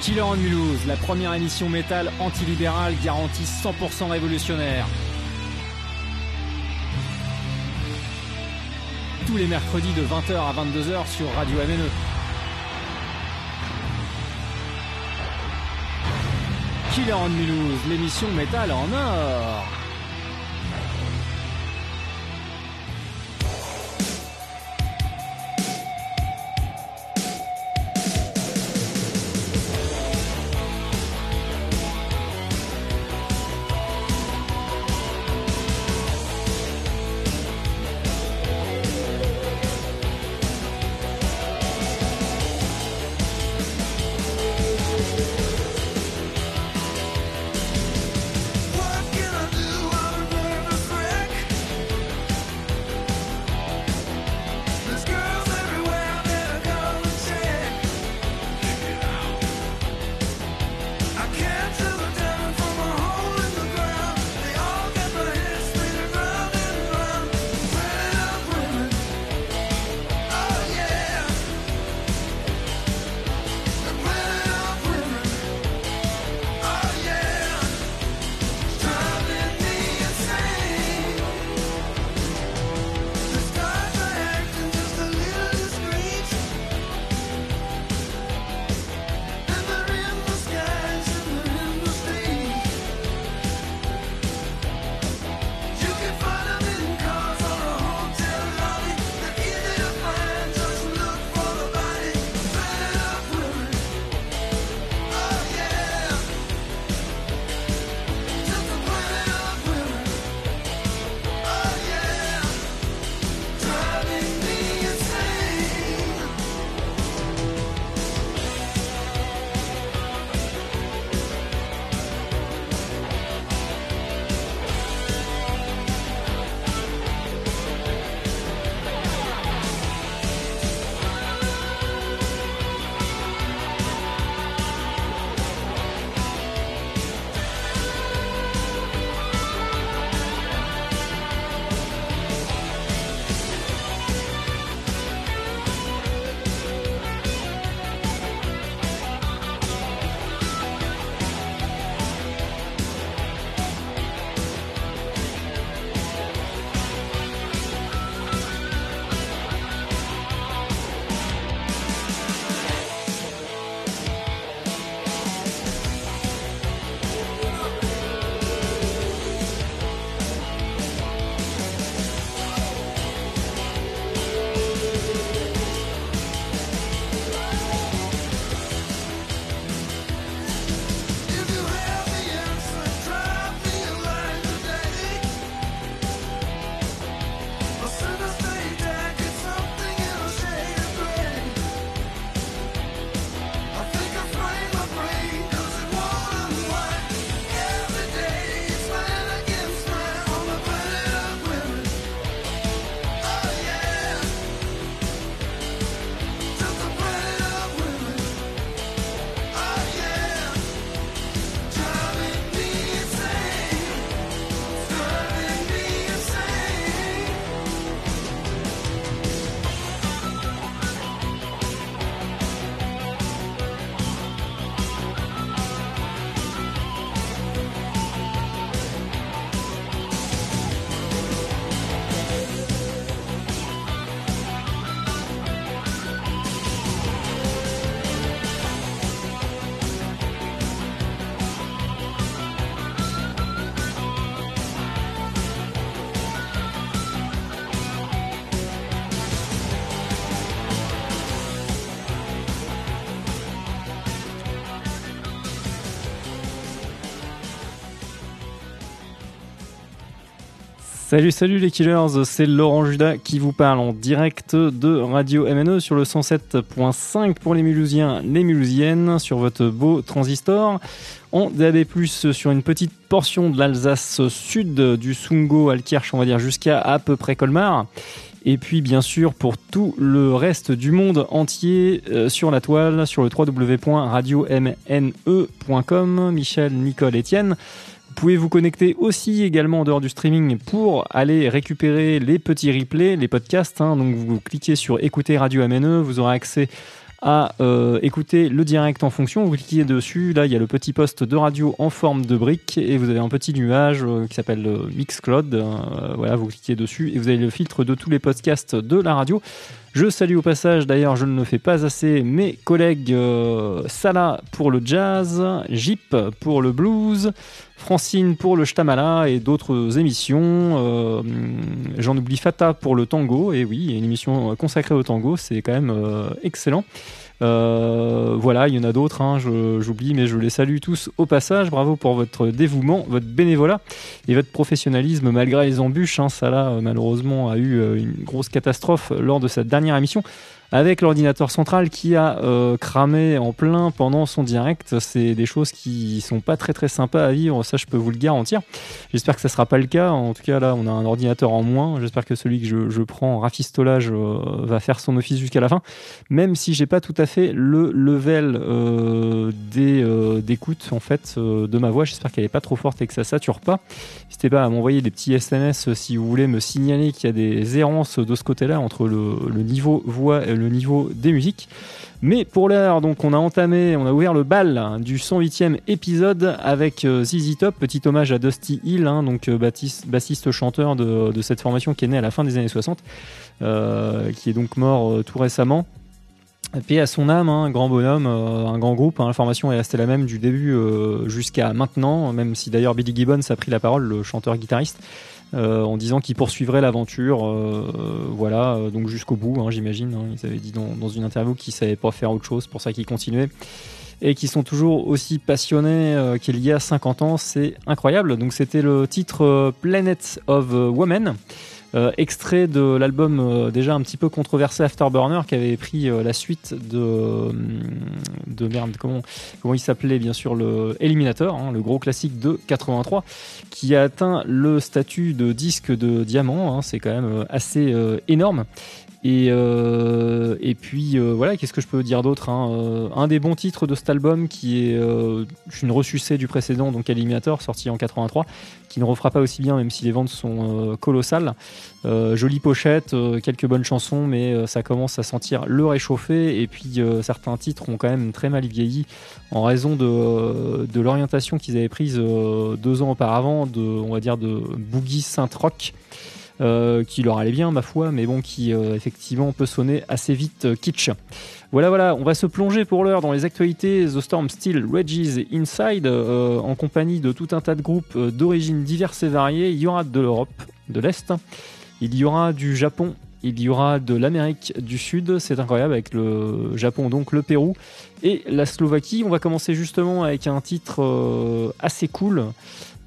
Killer on Mulhouse, la première émission métal antilibérale garantie 100% révolutionnaire. Tous les mercredis de 20h à 22h sur Radio MNE. Killer on Mulhouse, l'émission métal en or. Salut, salut les killers, c'est Laurent Judas qui vous parle en direct de Radio MNE sur le 107.5 pour les Mulhousiens, les Mulhousiennes, sur votre beau transistor. En DAB+, sur une petite portion de l'Alsace sud du Sungo Alkirch, on va dire jusqu'à à peu près Colmar. Et puis bien sûr pour tout le reste du monde entier euh, sur la toile, sur le www.radiomne.com, Michel, Nicole, Etienne. Vous pouvez vous connecter aussi également en dehors du streaming pour aller récupérer les petits replays, les podcasts. Hein. Donc vous cliquez sur écouter Radio MNE, vous aurez accès à euh, écouter le direct en fonction. Vous cliquez dessus, là il y a le petit poste de radio en forme de brique et vous avez un petit nuage euh, qui s'appelle euh, Mixcloud. Euh, voilà, vous cliquez dessus et vous avez le filtre de tous les podcasts de la radio. Je salue au passage, d'ailleurs je ne le fais pas assez, mes collègues euh, Salah pour le jazz, Jeep pour le blues, Francine pour le shtamala et d'autres émissions. Euh, J'en oublie Fata pour le tango, et oui, une émission consacrée au tango, c'est quand même euh, excellent. Euh, voilà, il y en a d'autres, hein, j'oublie, mais je les salue tous au passage. Bravo pour votre dévouement, votre bénévolat et votre professionnalisme malgré les embûches. Hein, Salah, euh, malheureusement, a eu euh, une grosse catastrophe lors de cette dernière émission avec l'ordinateur central qui a euh, cramé en plein pendant son direct. C'est des choses qui sont pas très très sympas à vivre, ça je peux vous le garantir. J'espère que ça sera pas le cas. En tout cas, là, on a un ordinateur en moins. J'espère que celui que je, prends en rafistolage euh, va faire son office jusqu'à la fin. Même si j'ai pas tout à fait le level euh, d'écoute en fait de ma voix. J'espère qu'elle est pas trop forte et que ça sature pas. N'hésitez pas à m'envoyer des petits SMS si vous voulez me signaler qu'il y a des errances de ce côté-là entre le, le niveau voix et le niveau des musiques. Mais pour l'heure, donc, on a entamé, on a ouvert le bal hein, du 108e épisode avec euh, ZZ Top, petit hommage à Dusty Hill, hein, donc euh, bassiste, chanteur de, cette formation qui est née à la fin des années 60, euh, qui est donc mort tout récemment. Paix à son âme, hein, un grand bonhomme, un grand groupe. hein, la formation est restée la même du début jusqu'à maintenant, même si d'ailleurs Billy Gibbons a pris la parole, le chanteur-guitariste, euh, en disant qu'il poursuivrait l'aventure, euh, voilà, euh, donc jusqu'au bout, hein, j'imagine. hein. ils avaient dit dans, une interview qu'ils savaient pas faire autre chose, pour ça qu'ils continuaient et qui sont toujours aussi passionnés qu'il y a 50 ans, c'est incroyable. Donc c'était le titre Planet of Women. Euh, extrait de l'album euh, déjà un petit peu controversé Afterburner qui avait pris euh, la suite de de merde comment comment il s'appelait bien sûr le Eliminator hein, le gros classique de 83 qui a atteint le statut de disque de diamant hein, c'est quand même assez énorme et, euh, et puis euh, voilà, qu'est-ce que je peux dire d'autre hein Euh, Un des bons titres de cet album qui est euh, une ressucée du précédent, donc Eliminator, sorti en 83, qui ne refera pas aussi bien même si les ventes sont euh, colossales. Euh, jolie pochette, quelques bonnes chansons, mais ça commence à sentir le réchauffé. Et puis certains titres ont quand même très mal vieilli en raison de, de l'orientation qu'ils avaient prise deux ans auparavant, de, on va dire de boogie synth rock. Euh, qui leur allait bien ma foi, mais bon qui euh, effectivement peut sonner assez vite euh, kitsch. Voilà voilà, on va se plonger pour l'heure dans les actualités The Storm Steel, Reggie's et Inside en compagnie de tout un tas de groupes d'origines diverses et variées. Il y aura de l'Europe, de l'Est, il y aura du Japon, il y aura de l'Amérique du Sud, c'est incroyable avec le Japon donc le Pérou et la Slovaquie. On va commencer justement avec un titre assez cool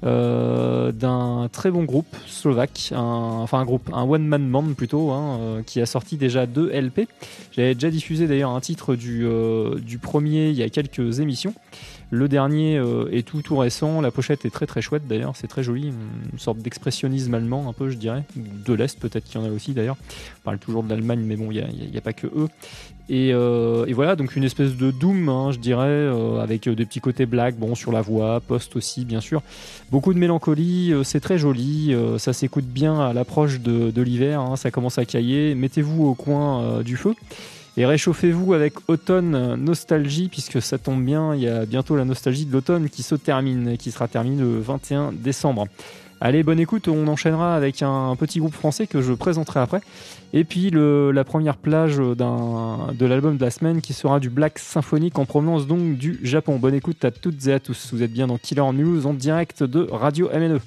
euh, d'un très bon groupe slovaque, un, enfin un groupe, un one man band plutôt, hein, euh, qui a sorti déjà deux LP. J'avais déjà diffusé d'ailleurs un titre du, euh, du premier il y a quelques émissions. Le dernier euh, est tout tout récent, la pochette est très très chouette d'ailleurs, c'est très joli, une sorte d'expressionnisme allemand un peu je dirais, de l'Est peut-être qu'il y en a aussi d'ailleurs. On parle toujours de l'Allemagne mais bon il n'y a, pas que eux. Et, euh, et voilà, donc une espèce de doom, hein, je dirais, euh, avec des petits côtés black, bon, sur la voix, post aussi, bien sûr. Beaucoup de mélancolie, c'est très joli, ça s'écoute bien à l'approche de, l'hiver, hein, ça commence à cailler. Mettez-vous au coin du feu et réchauffez-vous avec automne nostalgie, puisque ça tombe bien, il y a bientôt la nostalgie de l'automne qui se termine, qui sera terminée le 21 décembre. Allez, bonne écoute, on enchaînera avec un, petit groupe français que je présenterai après. Et puis le, la première plage de l'album de la semaine qui sera du black symphonique en provenance donc du Japon. Bonne écoute à toutes et à tous. Vous êtes bien dans Killer Mulhouse en direct de Radio MNE.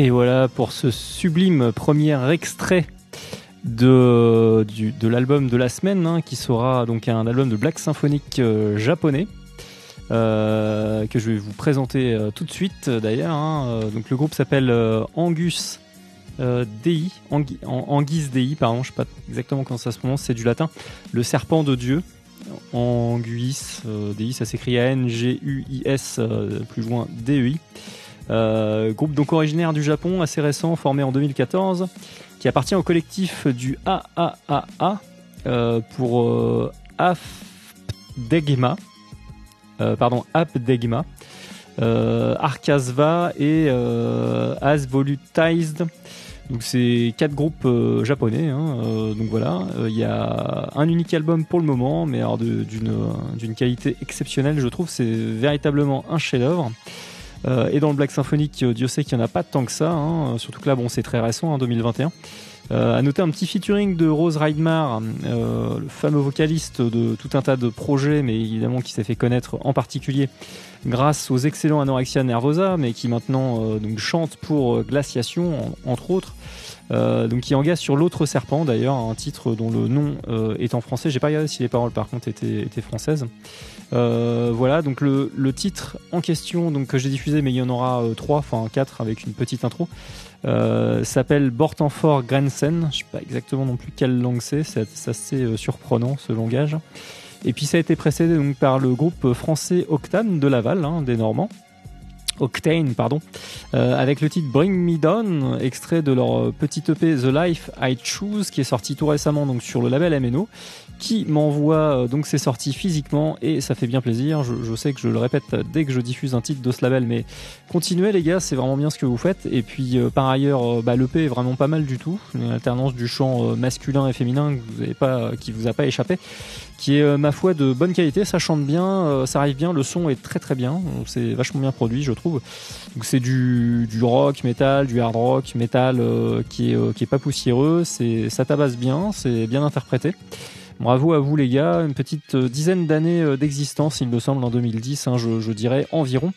Et voilà pour ce sublime premier extrait de, de l'album de la semaine, hein, qui sera donc un album de black symphonique euh, japonais. euh, que je vais vous présenter euh, tout de suite d'ailleurs. hein. Donc le groupe s'appelle Angus Dei, Angui- An- Anguis Dei, pardon, je sais pas exactement comment ça se prononce, c'est du latin. Le serpent de Dieu, Anguis Dei, ça s'écrit A-N-G-U-I-S, plus loin D-E-I. Euh, groupe donc originaire du Japon, assez récent, formé en 2014, qui appartient au collectif du AAAA euh, pour euh, Afdegma, euh, pardon, Apdegma, Arkasva et Asvolutized. Donc c'est quatre groupes japonais. hein, donc voilà, il y a un unique album pour le moment, mais alors d'une qualité exceptionnelle, je trouve. C'est véritablement un chef-d'œuvre. Euh, et dans le Black Symphonique, euh, Dieu sait qu'il n'y en a pas tant que ça, hein, surtout que là, bon, c'est très récent, hein, 2021. Euh, à noter un petit featuring de Rose Reidmar, euh, le fameux vocaliste de tout un tas de projets, mais évidemment qui s'est fait connaître en particulier grâce aux excellents Anorexia Nervosa, mais qui maintenant euh, donc chante pour euh, Glaciation, en- entre autres. Euh, donc qui engage sur l'autre serpent d'ailleurs, un titre dont le nom euh, est en français. J'ai pas regardé si les paroles par contre étaient françaises. Euh, voilà, donc le, titre en question, donc que j'ai diffusé, mais il y en aura euh, trois, enfin quatre avec une petite intro, euh, s'appelle Bortenfort Grensen. Je sais pas exactement non plus quelle langue c'est, c'est assez euh, surprenant ce langage. Et puis ça a été précédé donc par le groupe français Octane de Laval, hein, des Normands. Octane, pardon, avec le titre Bring Me Down, extrait de leur petit EP The Life I Choose, qui est sorti tout récemment donc sur le label MNO, qui m'envoie euh, donc ses sorties physiquement et ça fait bien plaisir. Je, je sais que je le répète dès que je diffuse un titre de ce label, mais continuez les gars, c'est vraiment bien ce que vous faites. Et puis euh, par ailleurs, euh, bah, l'EP est vraiment pas mal du tout, une alternance du chant euh, masculin et féminin que vous avez pas, qui vous a pas échappé qui est ma foi de bonne qualité, ça chante bien, ça arrive bien, le son est très très bien, c'est vachement bien produit je trouve. Donc c'est du, du rock, metal, du hard rock, metal euh, qui est euh, qui est pas poussiéreux, c'est ça tabasse bien, c'est bien interprété. Bravo à vous les gars, une petite euh, dizaine d'années euh, d'existence, il me semble, en 2010, hein, je, dirais environ.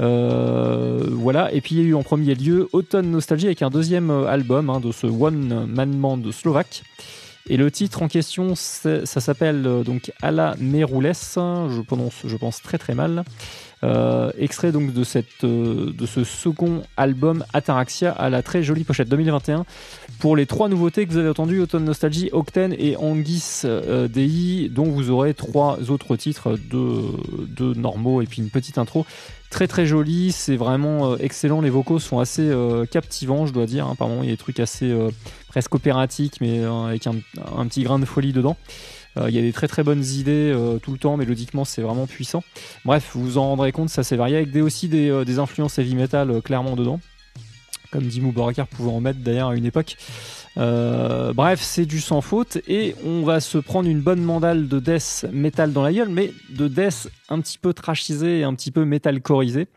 Euh, voilà, et puis il y a eu en premier lieu Automne Nostalgie avec un deuxième album hein, de ce One Man Band slovaque. Et le titre en question, ça s'appelle donc Ala Merules, je prononce, je pense très très mal. Euh, extrait donc de cette euh, de ce second album Ataraxia à la très jolie pochette. 2021 pour les trois nouveautés que vous avez entendues Automne Nostalgie, Octane et Anguis euh, Dei dont vous aurez trois autres titres de, de normaux et puis une petite intro. Très très joli c'est vraiment euh, excellent. Les vocaux sont assez euh, captivants je dois dire hein. il y a des trucs assez euh, presque opératiques mais avec un, un petit grain de folie dedans il y a des très très bonnes idées euh, tout le temps mélodiquement c'est vraiment puissant Bref, vous vous en rendrez compte, ça c'est varié avec des, aussi des, euh, influences heavy metal euh, clairement dedans. Comme Dimmu Borgir pouvait en mettre d'ailleurs à une époque. Euh, bref, c'est du sans faute et on va se prendre une bonne mandale de death metal dans la gueule, mais de death un petit peu trashisé et un petit peu metalcorisé.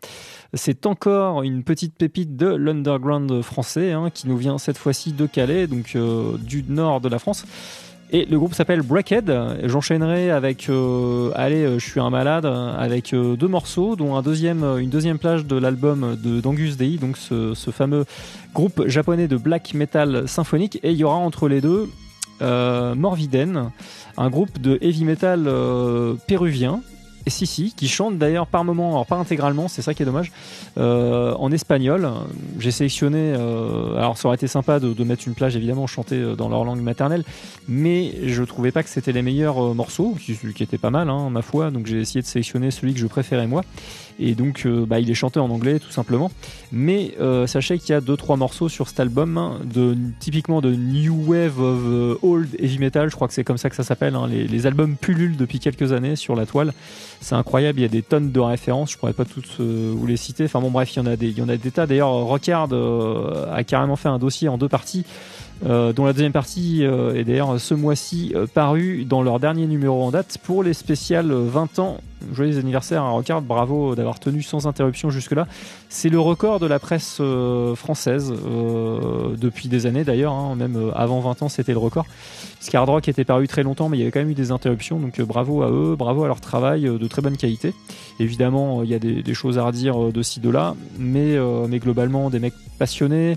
C'est encore une petite pépite de l'underground français hein, qui nous vient cette fois-ci de Calais, donc euh, du nord de la France. Et le groupe s'appelle Breakhead. J'enchaînerai avec euh, Allez, euh, je suis un malade, avec euh, deux morceaux, dont euh, une deuxième plage de l'album d'Angus Dei, donc ce, fameux groupe japonais de black metal symphonique. Et il y aura entre les deux euh, Morviden, un groupe de heavy metal péruvien. Si, si, qui chante d'ailleurs par moment, alors pas intégralement, c'est ça qui est dommage, euh, en espagnol. J'ai sélectionné, euh, alors ça aurait été sympa de, de mettre une plage évidemment chantée euh, dans leur langue maternelle, mais je trouvais pas que c'était les meilleurs euh, morceaux, qui, qui étaient pas mal, hein, ma foi, donc j'ai essayé de sélectionner celui que je préférais moi. Et donc, euh, bah, il est chanté en anglais tout simplement. Mais euh, sachez qu'il y a deux trois morceaux sur cet album, hein, de typiquement de New Wave of euh, Old Heavy Metal. Je crois que c'est comme ça que ça s'appelle. hein. Les, albums pullulent depuis quelques années sur la toile. C'est incroyable. Il y a des tonnes de références. Je pourrais pas toutes vous les citer. Enfin bon, bref, il y en a des, il y en a des tas. D'ailleurs, Rockard a carrément fait un dossier en deux parties. dont la deuxième partie est d'ailleurs ce mois-ci euh, paru dans leur dernier numéro en date pour les spéciales 20 ans joyeux anniversaire à Rocard, bravo d'avoir tenu sans interruption jusque-là. C'est le record de la presse française depuis des années d'ailleurs, hein, même avant 20 ans c'était le record. Rock était paru très longtemps, mais il y avait quand même eu des interruptions, donc bravo à eux, bravo à leur travail de très bonne qualité. Évidemment, il y a des, choses à redire de ci, de là, mais, mais globalement, des mecs passionnés,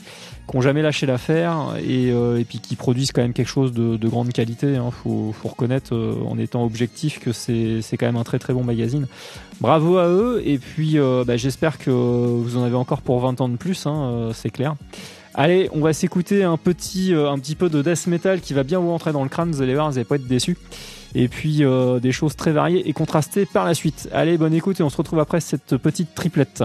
qui n'ont jamais lâché l'affaire et, puis qui produisent quand même quelque chose de, de grande qualité. Hein. Faut, faut, reconnaître en étant objectif que c'est quand même un très très bon Bravo à eux et puis bah, j'espère que vous en avez encore pour 20 ans de plus, hein, c'est clair. Allez, on va s'écouter un petit, un petit peu de death metal qui va bien vous rentrer dans le crâne, vous allez voir, vous n'allez pas être déçus. Et puis euh, des choses très variées et contrastées par la suite. Allez, bonne écoute et on se retrouve après cette petite triplette.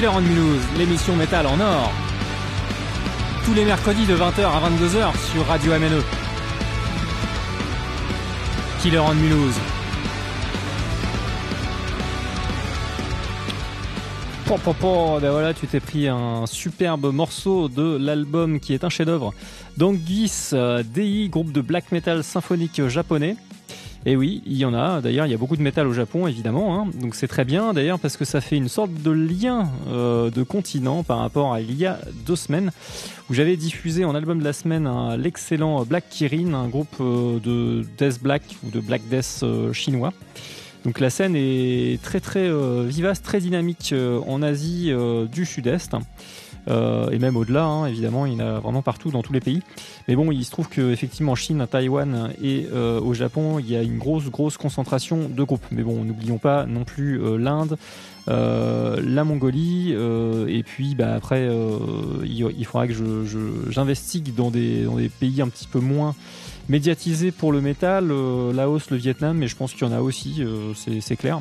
Killer on Mulhouse, l'émission métal en or. Tous les mercredis de 20h à 22h sur Radio MNE. Killer on Mulhouse. Ben voilà, tu t'es pris un superbe morceau de l'album qui est un chef-d'œuvre d'Anguis euh, DI, groupe de black metal symphonique japonais. Et oui, il y en a. D'ailleurs, il y a beaucoup de métal au Japon, évidemment. Hein. Donc c'est très bien, d'ailleurs, parce que ça fait une sorte de lien euh, de continent par rapport à il y a deux semaines, où j'avais diffusé en album de la semaine l'excellent Black Kirin, un groupe euh, de death black ou de black death euh, chinois. Donc la scène est très très vivace, très dynamique en Asie du Sud-Est. Euh, et même au-delà, hein, évidemment, il y en a vraiment partout dans tous les pays. Mais bon, il se trouve qu'effectivement en Chine, à Taïwan et euh, au Japon, il y a une grosse, grosse concentration de groupes. Mais bon, n'oublions pas non plus euh, l'Inde, la Mongolie, et puis bah, après, il, faudra que j'investigue dans, des, dans des pays un petit peu moins médiatisés pour le métal, Laos, le Vietnam, mais je pense qu'il y en a aussi, c'est clair.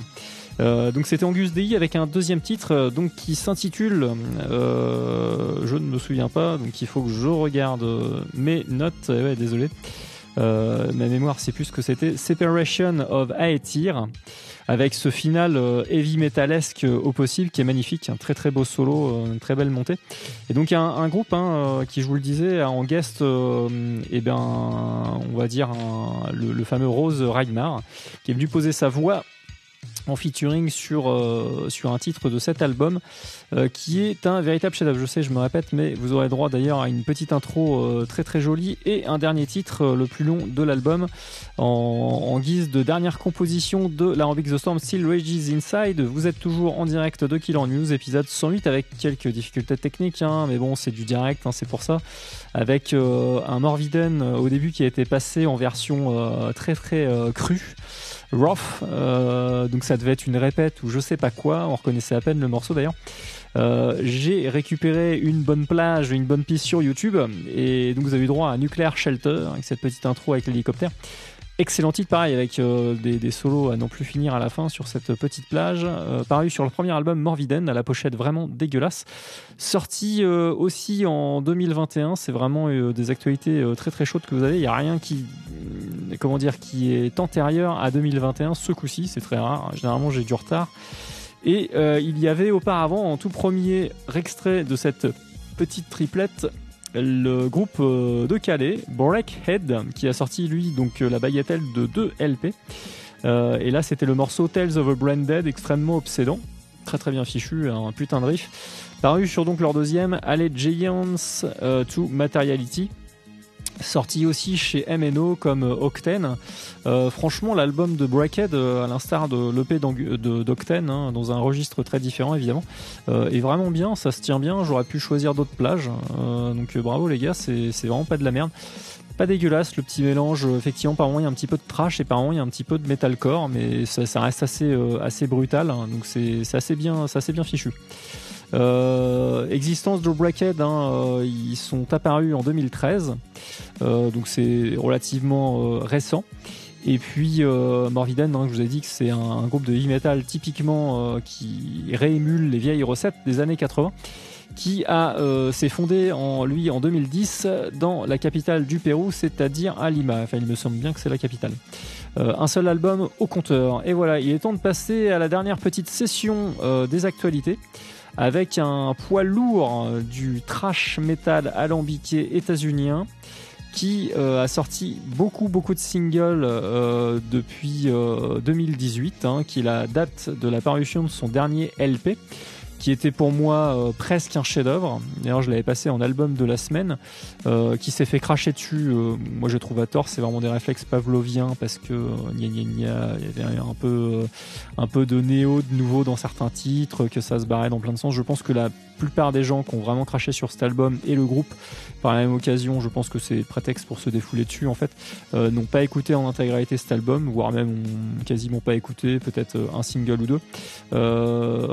Euh, donc c'était Angus Dei avec un deuxième titre euh, donc qui s'intitule euh, je ne me souviens pas donc il faut que je regarde mes notes. Ouais, désolé. Ma mémoire c'est plus ce que c'était. Separation of Aetir avec ce final heavy metalesque au possible qui est magnifique un très très beau solo une très belle montée. Et donc il y a un, groupe hein, qui je vous le disais en guest et eh ben on va dire le, le, fameux Rose Ragnar qui est venu poser sa voix en featuring sur, euh, sur un titre de cet album euh, qui est un véritable chef-d'œuvre. Je sais, je me répète, mais vous aurez droit d'ailleurs à une petite intro euh, très très jolie et un dernier titre, le plus long de l'album, en, guise de dernière composition de l'Arambic The Storm Still Rages Inside. Vous êtes toujours en direct de Killer News, épisode 108 avec quelques difficultés techniques, hein, mais bon, c'est du direct, hein, c'est pour ça. Avec un Morviden au début qui a été passé en version très très crue. Rough, euh, donc ça devait être une répète ou je sais pas quoi, on reconnaissait à peine le morceau d'ailleurs. Euh, j'ai récupéré une bonne plage, une bonne piste sur YouTube et donc vous avez eu droit à Nuclear Shelter avec cette petite intro avec l'hélicoptère. Excellent titre, pareil, avec euh, des, solos à non plus finir à la fin sur cette petite plage. Paru sur le premier album Morviden, à la pochette vraiment dégueulasse. Sorti aussi en 2021, c'est vraiment des actualités très très chaudes que vous avez. Il n'y a rien qui, comment dire, qui est antérieur à 2021 ce coup-ci, c'est très rare. Généralement, j'ai du retard. Et il y avait auparavant, en tout premier extrait de cette petite triplette, le groupe euh, de Calais, Breakhead, qui a sorti lui donc euh, la bagatelle de 2 LP. Euh, et là, c'était le morceau Tales of a Branded, extrêmement obsédant, très très bien fichu, un putain de riff. Paru sur donc leur deuxième Allegiance to Materiality, sorti aussi chez MNO comme Octane. Euh, franchement, l'album de Brackhead, euh, à l'instar de l'EP d'Octane, hein, dans un registre très différent évidemment, euh, est vraiment bien, ça se tient bien. J'aurais pu choisir d'autres plages, donc bravo les gars, c'est vraiment pas de la merde. Pas dégueulasse, le petit mélange. Effectivement, par moment il y a un petit peu de trash et par moment il y a un petit peu de metalcore, mais ça, reste assez, assez brutal, hein, donc c'est assez bien, assez bien fichu. Euh, existence de Brackhead, hein, euh, ils sont apparus en 2013, euh, donc c'est relativement récent. Et puis Morviden, hein, je vous ai dit que c'est un, groupe de heavy metal typiquement qui réémule les vieilles recettes des années 80 qui a s'est fondé en lui en 2010 dans la capitale du Pérou, c'est-à-dire à Lima. Enfin, il me semble bien que c'est la capitale. un seul album au compteur. Et voilà, il est temps de passer à la dernière petite session des actualités avec un poids lourd du trash metal alambiqué états-unien qui euh, a sorti beaucoup beaucoup de singles euh, depuis 2018, euh, hein, qui est la date de la parution de son dernier LP qui était pour moi euh, presque un chef-d'œuvre. D'ailleurs, je l'avais passé en album de la semaine, euh, qui s'est fait cracher dessus. Euh, moi, je trouve à tort, c'est vraiment des réflexes pavloviens parce que il y avait un peu, un peu de néo de nouveau dans certains titres, que ça se barrait dans plein de sens. Je pense que la plupart des gens qui ont vraiment craché sur cet album et le groupe, par la même occasion, je pense que c'est prétexte pour se défouler dessus en fait, n'ont pas écouté en intégralité cet album, voire même quasiment pas écouté, peut-être un single ou deux.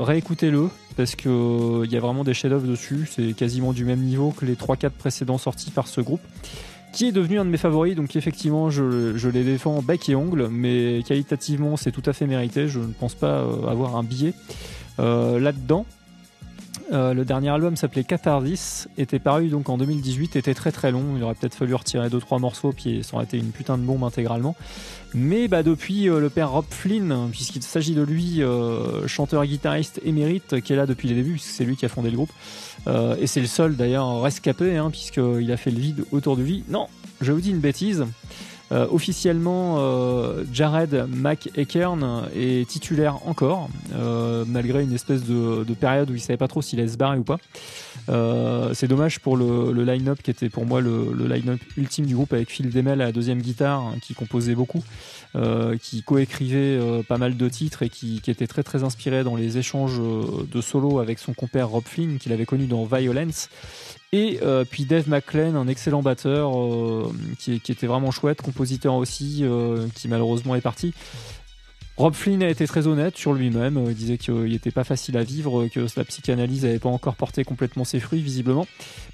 réécoutez-le parce que il euh, y a vraiment des chefs-d'œuvre dessus. C'est quasiment du même niveau que les 3-4 précédents sortis par ce groupe qui est devenu un de mes favoris. Donc effectivement, je, les défends bec et ongle, mais qualitativement, c'est tout à fait mérité. Je ne pense pas euh, avoir un billet euh, là-dedans. Euh, le dernier album s'appelait Catharsis, était paru donc en 2018, était très très long. Il aurait peut-être fallu retirer deux trois morceaux, puis ça aurait été une putain de bombe intégralement. Mais bah, depuis euh, le père Rob Flynn, puisqu'il s'agit de lui, euh, chanteur guitariste émérite, qui est là depuis les débuts, c'est lui qui a fondé le groupe. et c'est le seul d'ailleurs rescapé, hein, puisqu'il a fait le vide autour de lui. Non, je vous dis une bêtise. Euh, officiellement, euh, Jared McEachern est titulaire encore, euh, malgré une espèce de, période où il savait pas trop s'il allait se barrer ou pas. c'est dommage pour le, line-up qui était pour moi le, line-up ultime du groupe avec Phil Demel à la deuxième guitare, hein, qui composait beaucoup, qui coécrivait pas mal de titres et qui, qui, était très très inspiré dans les échanges de solo avec son compère Rob Flynn, qu'il avait connu dans Violence. Et euh, puis Dave McLean, un excellent batteur euh, qui, était vraiment chouette, compositeur aussi, euh, qui malheureusement est parti. Rob Flynn a été très honnête sur lui-même. Il disait qu'il n'était pas facile à vivre, que la psychanalyse n'avait pas encore porté complètement ses fruits, visiblement.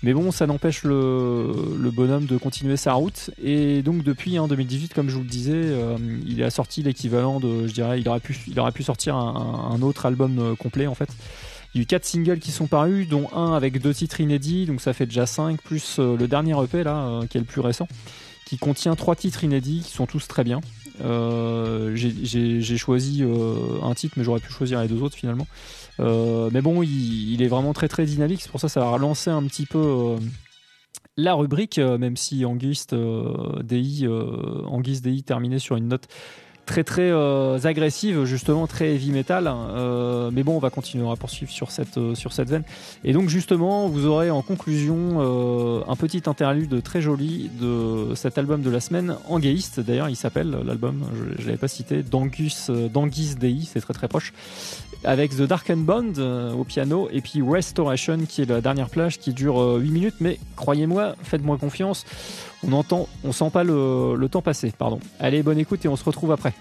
Mais bon, ça n'empêche le, bonhomme de continuer sa route. Et donc, depuis 2018, hein, comme je vous le disais, il a sorti l'équivalent de, je dirais, il aurait pu, sortir un autre album complet, en fait. Il y a eu 4 singles qui sont parus, dont un avec deux titres inédits, donc ça fait déjà 5, plus euh, le dernier EP là, euh, qui est le plus récent, qui contient trois titres inédits, qui sont tous très bien. Euh, j'ai choisi un titre, mais j'aurais pu choisir les deux autres finalement. mais bon, il, est vraiment très très dynamique, c'est pour ça que ça va relancer un petit peu la rubrique, même si Angus DI, Angus DI terminait sur une note très très euh, agressive, justement très heavy metal. Euh, mais bon, on va continuer à poursuivre sur cette euh, sur cette veine. Et donc justement, vous aurez en conclusion un petit interlude très joli de cet album de la semaine, Anguéiste. D'ailleurs, il s'appelle l'album, je, je l'avais pas cité, Dangus Danguis Dei, c'est très très proche avec The Darkened Bond euh, au piano et puis Restoration qui est la dernière plage qui dure 8 euh, minutes mais croyez-moi, faites-moi confiance, on entend, on sent pas le, le temps passer, pardon. Allez, bonne écoute et on se retrouve après.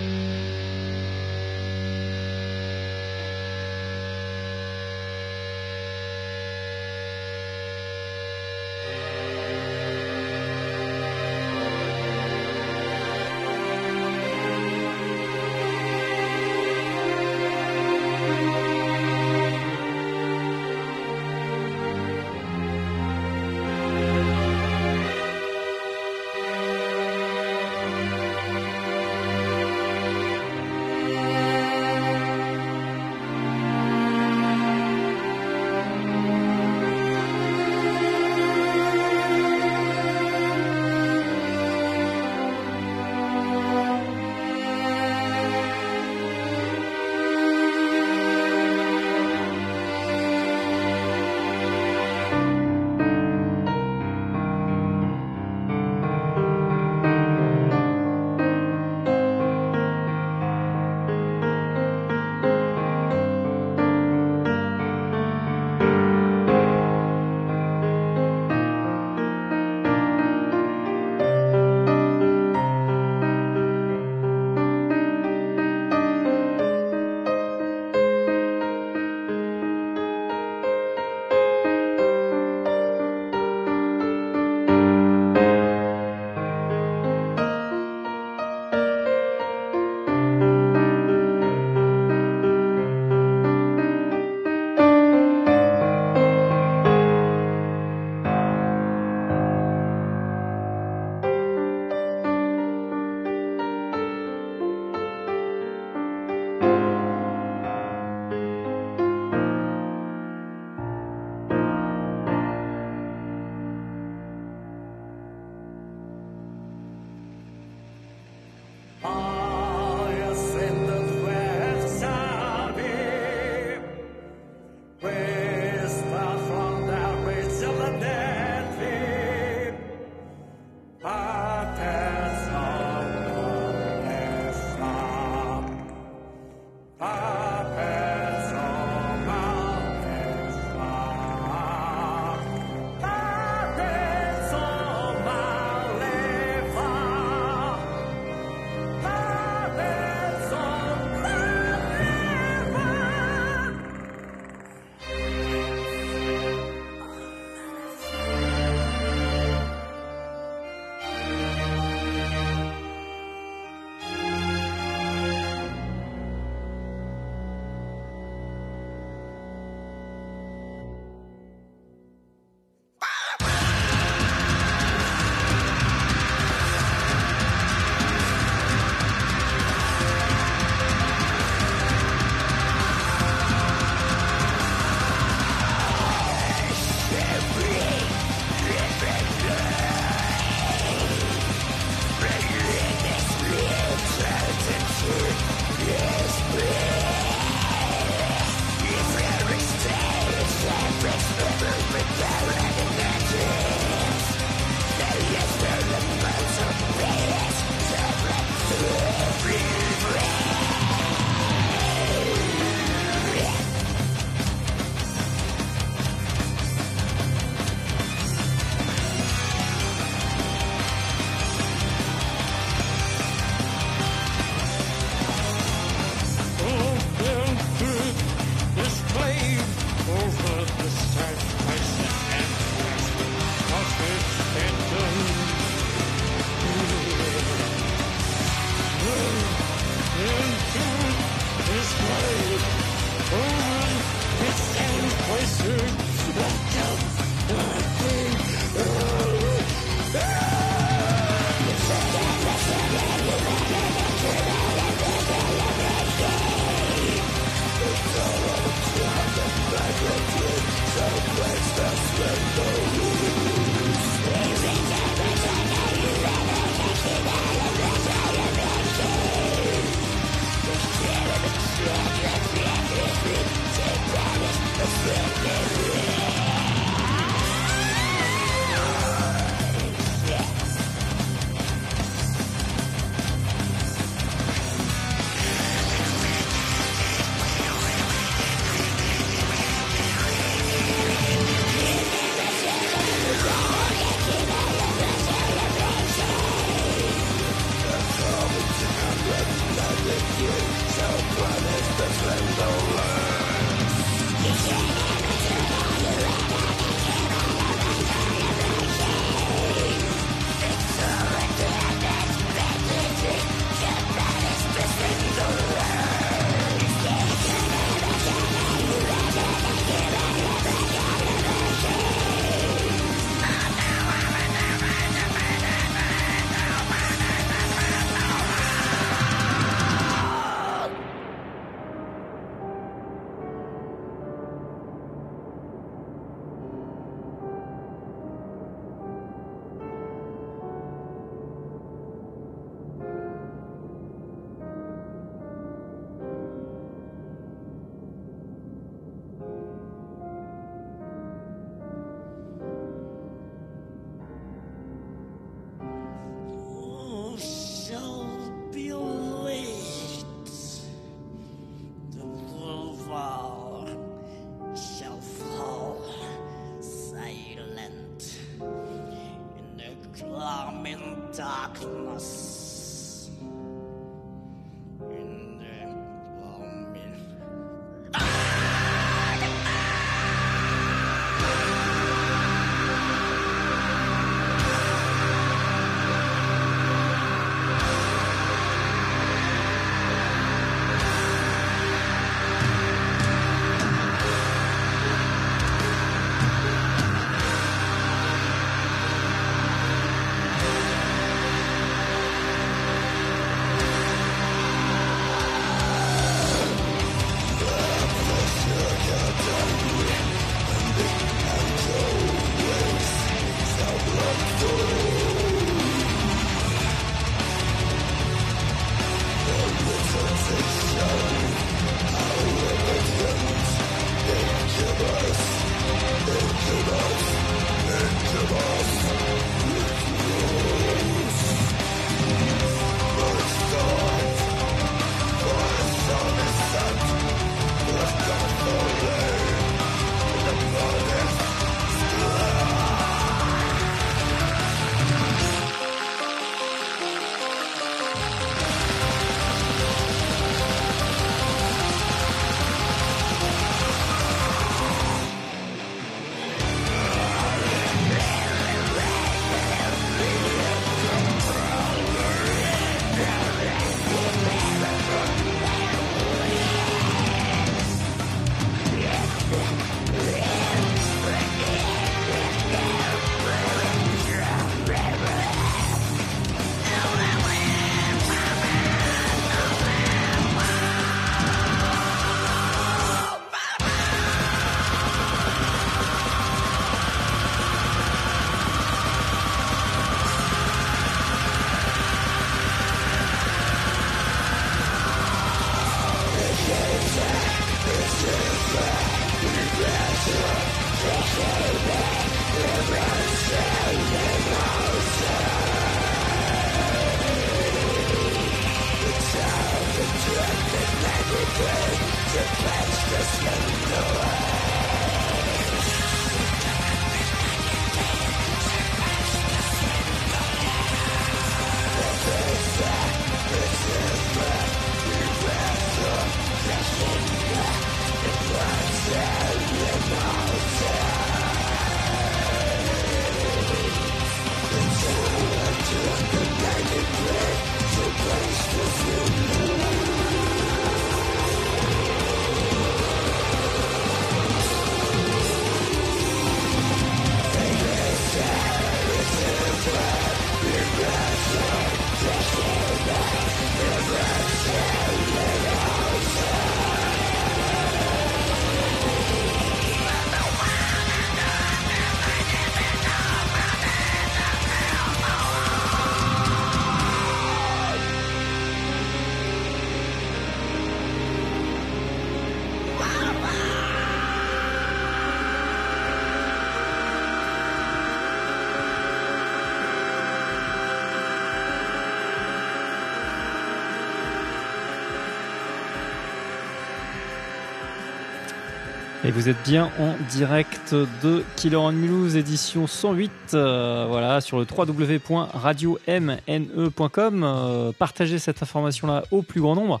Et vous êtes bien en direct de Killer on Mulhouse, édition 108, euh, voilà, sur le www.radiomne.com. Euh, partagez cette information-là au plus grand nombre.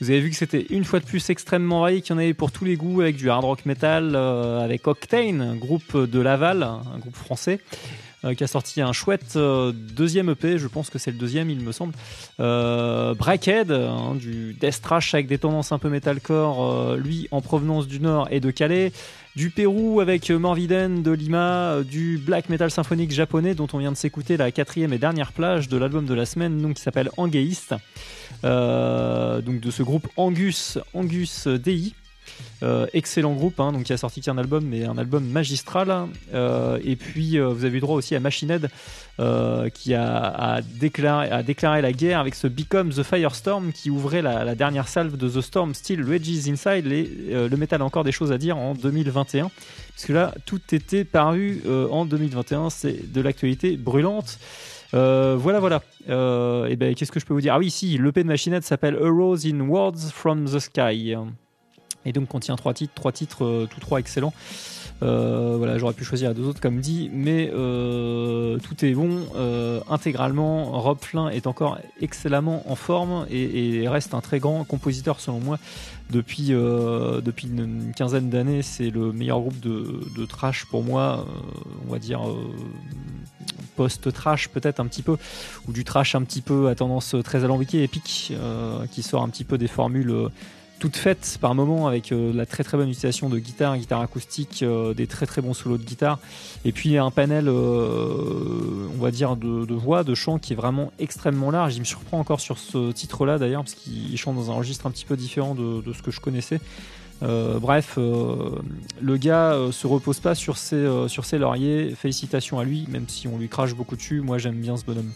Vous avez vu que c'était une fois de plus extrêmement varié, qu'il y en avait pour tous les goûts, avec du hard rock metal, euh, avec Octane, groupe de Laval, un groupe français. Euh, qui a sorti un chouette euh, deuxième EP, je pense que c'est le deuxième, il me semble. Euh, Brackhead, hein, du death trash avec des tendances un peu metalcore, lui en provenance du Nord et de Calais du Pérou avec Morviden de Lima, du black metal symphonique japonais dont on vient de s'écouter la quatrième et dernière plage de l'album de la semaine donc, qui s'appelle Angeist, donc de ce groupe Angus, Angus Dei. Euh, excellent groupe, hein, donc qui a sorti qu'un album, mais un album magistral. Euh, et puis euh, vous avez eu droit aussi à Machine Head, qui a, déclaré, la guerre avec ce Become the Firestorm qui ouvrait la, dernière salve de The Storm Still Rages Inside. le métal a encore des choses à dire en 2021, puisque là tout était paru en 2021, c'est de l'actualité brûlante. voilà, voilà. et ben, qu'est-ce que je peux vous dire? Ah oui, si, l'EP de Machine Head s'appelle A Rose in Words from the Sky et donc contient trois titres, trois titres, euh, tous trois excellents. Euh, voilà, j'aurais pu choisir deux autres comme dit, mais euh, tout est bon intégralement. Rob Flynn est encore excellemment en forme et, reste un très grand compositeur selon moi. Depuis, depuis une quinzaine d'années, c'est le meilleur groupe de, de trash pour moi, on va dire post-trash peut-être un petit peu, ou du trash un petit peu à tendance très alambiquée, épique, qui sort un petit peu des formules toute faite par moment avec euh, la très très bonne utilisation de guitare, guitare acoustique, euh, des très très bons solos de guitare, et puis un panel, euh, on va dire, de, voix, de chant qui est vraiment extrêmement large. Il me surprend encore sur ce titre-là d'ailleurs, parce qu'il chante dans un registre un petit peu différent de, ce que je connaissais. bref, le gars se repose pas sur ses, sur ses lauriers. Félicitations à lui, même si on lui crache beaucoup dessus. Moi, j'aime bien ce bonhomme.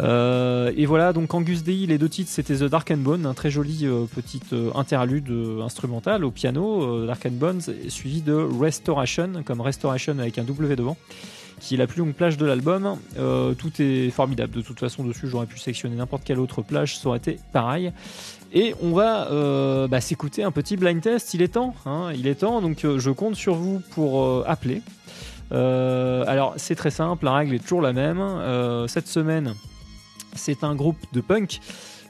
Euh, et voilà, donc Angus Dei, les deux titres, c'était The Dark and Bone, un très joli euh, petit euh, interlude instrumental au piano, Dark and Bones, suivi de Restoration, comme Restoration avec un W devant, qui est la plus longue plage de l'album. tout est formidable, de toute façon dessus j'aurais pu sélectionner n'importe quelle autre plage, ça aurait été pareil. Et on va bah, s'écouter un petit blind test, il est temps, hein, il est temps, donc je compte sur vous pour appeler. alors c'est très simple, la règle est toujours la même. cette semaine, c'est un groupe de punk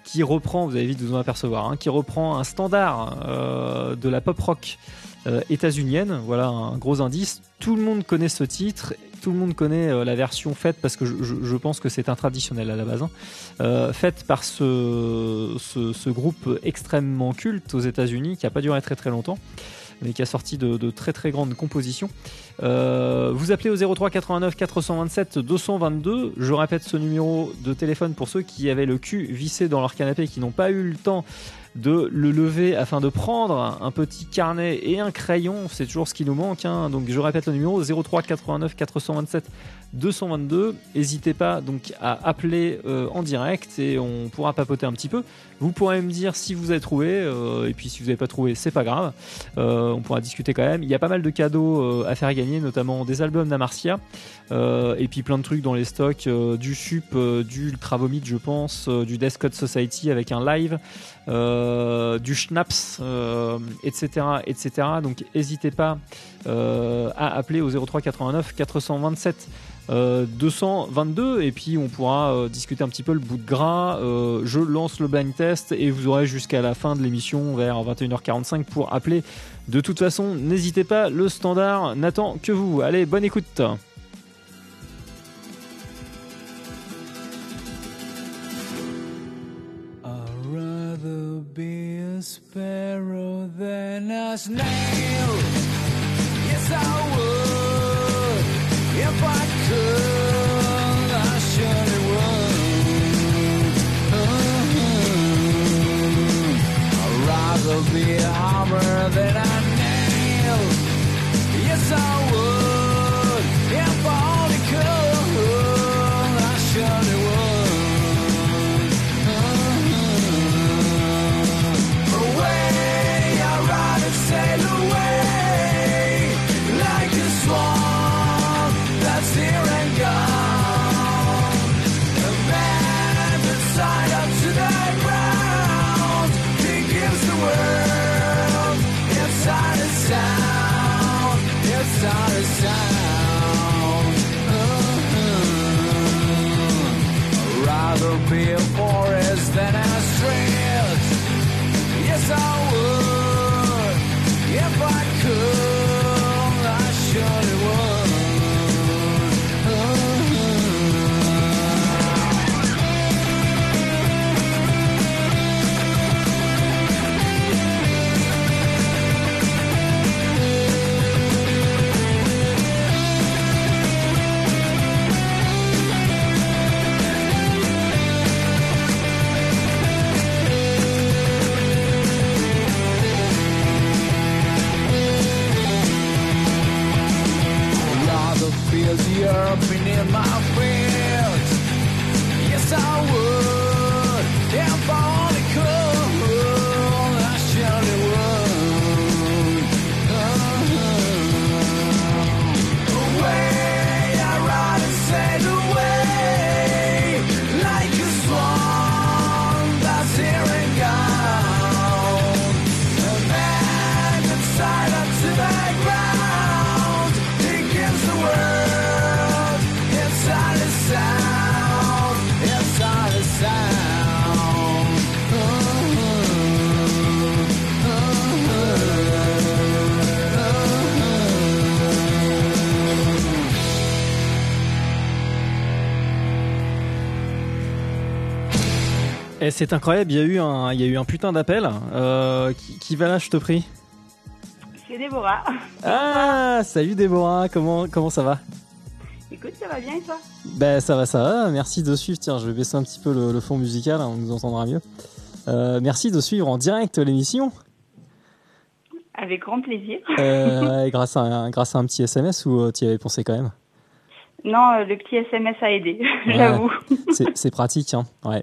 qui reprend, vous avez vite vous en apercevoir, hein, qui reprend un standard euh, de la pop rock euh, états-unienne. Voilà un gros indice. Tout le monde connaît ce titre, tout le monde connaît euh, la version faite parce que je, pense que c'est un traditionnel à la base, hein, faite par ce, ce, groupe extrêmement culte aux États-Unis qui a pas duré très très longtemps mais qui a sorti de, très très grandes compositions. Euh, vous appelez au 03 89 427 222. Je répète ce numéro de téléphone pour ceux qui avaient le cul vissé dans leur canapé et qui n'ont pas eu le temps de le lever afin de prendre un petit carnet et un crayon. C'est toujours ce qui nous manque. Hein. Donc je répète le numéro 03 89 427 222. N'hésitez pas donc à appeler euh, en direct et on pourra papoter un petit peu. Vous pourrez me dire si vous avez trouvé euh, et puis si vous n'avez pas trouvé, c'est pas grave. Euh, on pourra discuter quand même. Il y a pas mal de cadeaux à faire gagner, notamment des albums d'Amarcia et puis plein de trucs dans les stocks du Sup, du Ultra Vomit, je pense, du Death Code Society avec un live. Du Schnaps, etc., etc. Donc n'hésitez pas à appeler au 03 89 427 222 et puis on pourra euh, discuter un petit peu le bout de gras. Euh, je lance le blind test et vous aurez jusqu'à la fin de l'émission vers 21h45 pour appeler. De toute façon, n'hésitez pas, le standard n'attend que vous. Allez, bonne écoute. If I could, I surely would. Uh-huh. I'd rather be a hammer than a nail. Yes, I would. real up in my Et c'est incroyable, il y a eu un, il y a eu un putain d'appel. Euh, qui, qui va là, je te prie? C'est Déborah. Ah, salut Déborah, comment, comment ça va? Écoute, ça va bien et toi? Ben ça va, ça va. Merci de suivre. Tiens, je vais baisser un petit peu le, le fond musical, hein, on nous entendra mieux. Euh, merci de suivre en direct l'émission. Avec grand plaisir. Euh, grâce, à un, grâce à un petit SMS ou tu y avais pensé quand même? Non, le petit SMS a aidé, j'avoue. C'est c'est pratique, hein. Ouais.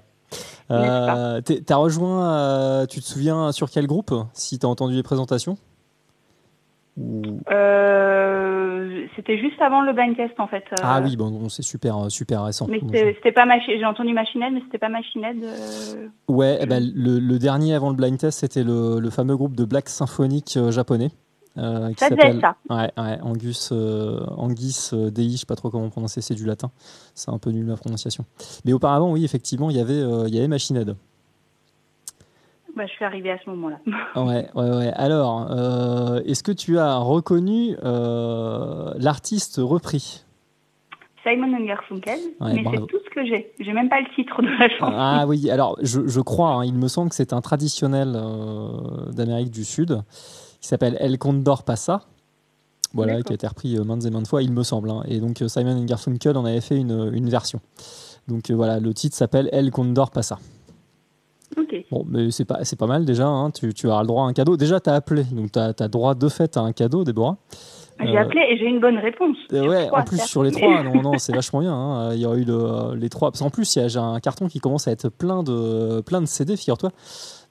Euh, T'as rejoint, euh, tu te souviens sur quel groupe Si t'as entendu les présentations? Euh, c'était juste avant le blind test en fait. euh, Ah oui, bon, bon, c'est super, super récent. Mais c'était pas J'ai entendu machinette, mais c'était pas machinette. euh, Ouais, eh ben, le, le dernier avant le blind test, c'était le, le fameux groupe de black symphonique euh, japonais. Euh, qui Ça s'appelle ça. ouais, ouais, Angus, euh, euh, Dei, je sais pas trop comment prononcer, c'est du latin. C'est un peu nul la prononciation. Mais auparavant, oui, effectivement, il y avait, euh, il y avait Machine Head. Bah, je suis arrivée à ce moment-là. Ouais, ouais, ouais. Alors, est-ce que tu as reconnu l'artiste repris? Simon Garfunkel, Ouais, mais bravo. c'est tout ce que j'ai. J'ai même pas le titre de la chanson. Ah oui, alors je, je crois, hein, il me semble que c'est un traditionnel d'Amérique du Sud qui s'appelle El Condor Pasa. Voilà, qui a été repris euh, maintes et maintes fois, il me semble. hein. Et donc euh, Simon Garfunkel en avait fait une, une version. Donc euh, voilà, le titre s'appelle El Condor Pasa. Ok. Bon, mais c'est pas, c'est pas mal déjà, hein. tu, tu as le droit à un cadeau. Déjà, tu as appelé, donc tu as, droit de fait à un cadeau, Déborah. J'ai appelé et j'ai une bonne réponse. Euh, ouais, en plus sur les trois, non, non, c'est vachement bien. Hein. Il y aurait eu le, les trois. Parce qu'en plus, j'ai un carton qui commence à être plein de, plein de CD, figure-toi.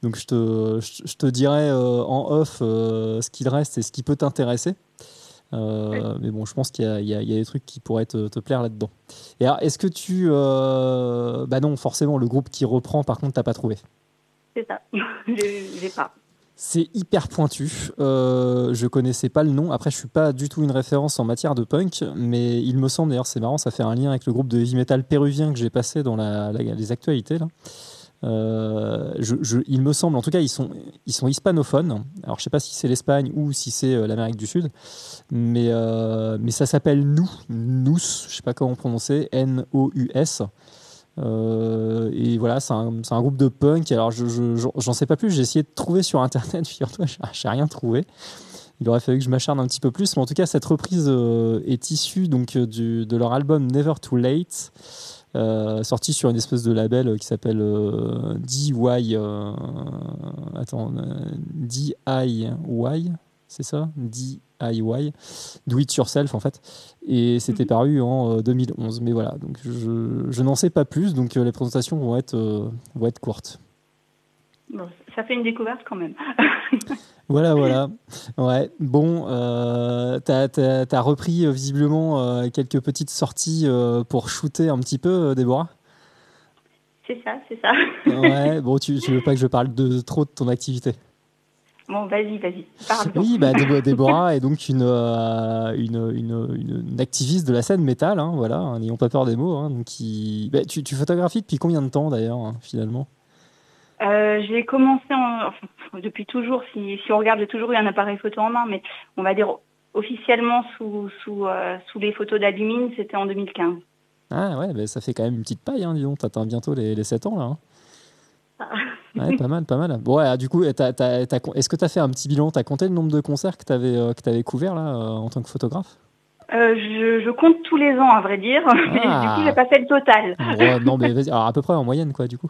Donc je te, je, te dirai euh, en off euh, ce qu'il reste et ce qui peut t'intéresser. Euh, mais bon, je pense qu'il y, y, a des trucs qui pourraient te, te plaire là-dedans. Et alors, est-ce que tu. bah non, forcément, le groupe qui reprend, par contre, t'as pas trouvé? C'est ça. J'ai pas. C'est hyper pointu. Euh, je connaissais pas le nom. Après, je suis pas du tout une référence en matière de punk, mais il me semble d'ailleurs, c'est marrant, ça fait un lien avec le groupe de heavy metal péruvien que j'ai passé dans les actualités là. Euh, il me semble, en tout cas, ils sont, hispanophones. Alors, je sais pas si c'est l'Espagne ou si c'est euh, l'Amérique du Sud, mais, euh, mais ça s'appelle Nous, Nous, je sais pas comment prononcer, N-O-U-S. Euh, et voilà, c'est un, groupe de punk. Alors, je, j'en sais pas plus. J'ai essayé de trouver sur internet, figure-toi, j'ai rien trouvé. Il aurait fallu que je m'acharne un petit peu plus, mais en tout cas, cette reprise est issue donc du, de leur album Never Too Late. Euh, sorti sur une espèce de label qui s'appelle euh, DIY. Euh, attends, DIY, c'est ça? Do It Yourself en fait. Et c'était mhm. paru en 2011. Mais voilà, donc je, je n'en sais pas plus, donc les présentations vont être, vont être courtes. ça fait une découverte quand même. Voilà, voilà. Ouais. Bon, euh, t'as as, repris euh, visiblement euh, quelques petites sorties euh, pour shooter un petit peu, Déborah? C'est ça, c'est ça. ouais, bon, tu, tu veux pas que je parle de trop de ton activité? Bon, vas-y, vas-y. Oui, bah, Déborah est donc une, une, une, une, activiste de la scène métal, hein, voilà, n'ayons pas peur des mots. Hein, donc qui... Bah, tu, tu, photographies depuis combien de temps d'ailleurs, hein, finalement? Euh, j'ai commencé depuis toujours, si, si on regarde, j'ai toujours eu un appareil photo en main, mais on va dire officiellement sous, sous, euh, sous les photos d'Alumine, c'était en 2015. Ah ouais, bah, ça fait quand même une petite paille, hein, dis donc, t'atteins bientôt les, les 7 ans là. Ah. Ouais, pas mal, pas mal. Bon, ouais, du coup, est-ce que tu as fait un petit bilan? Tu as compté le nombre de concerts que tu avais, euh, avais couverts là, en tant que photographe? Je, je, compte tous les ans, à vrai dire. Ah. du coup, j'ai pas fait le total. non, mais alors, à peu près en moyenne, quoi, du coup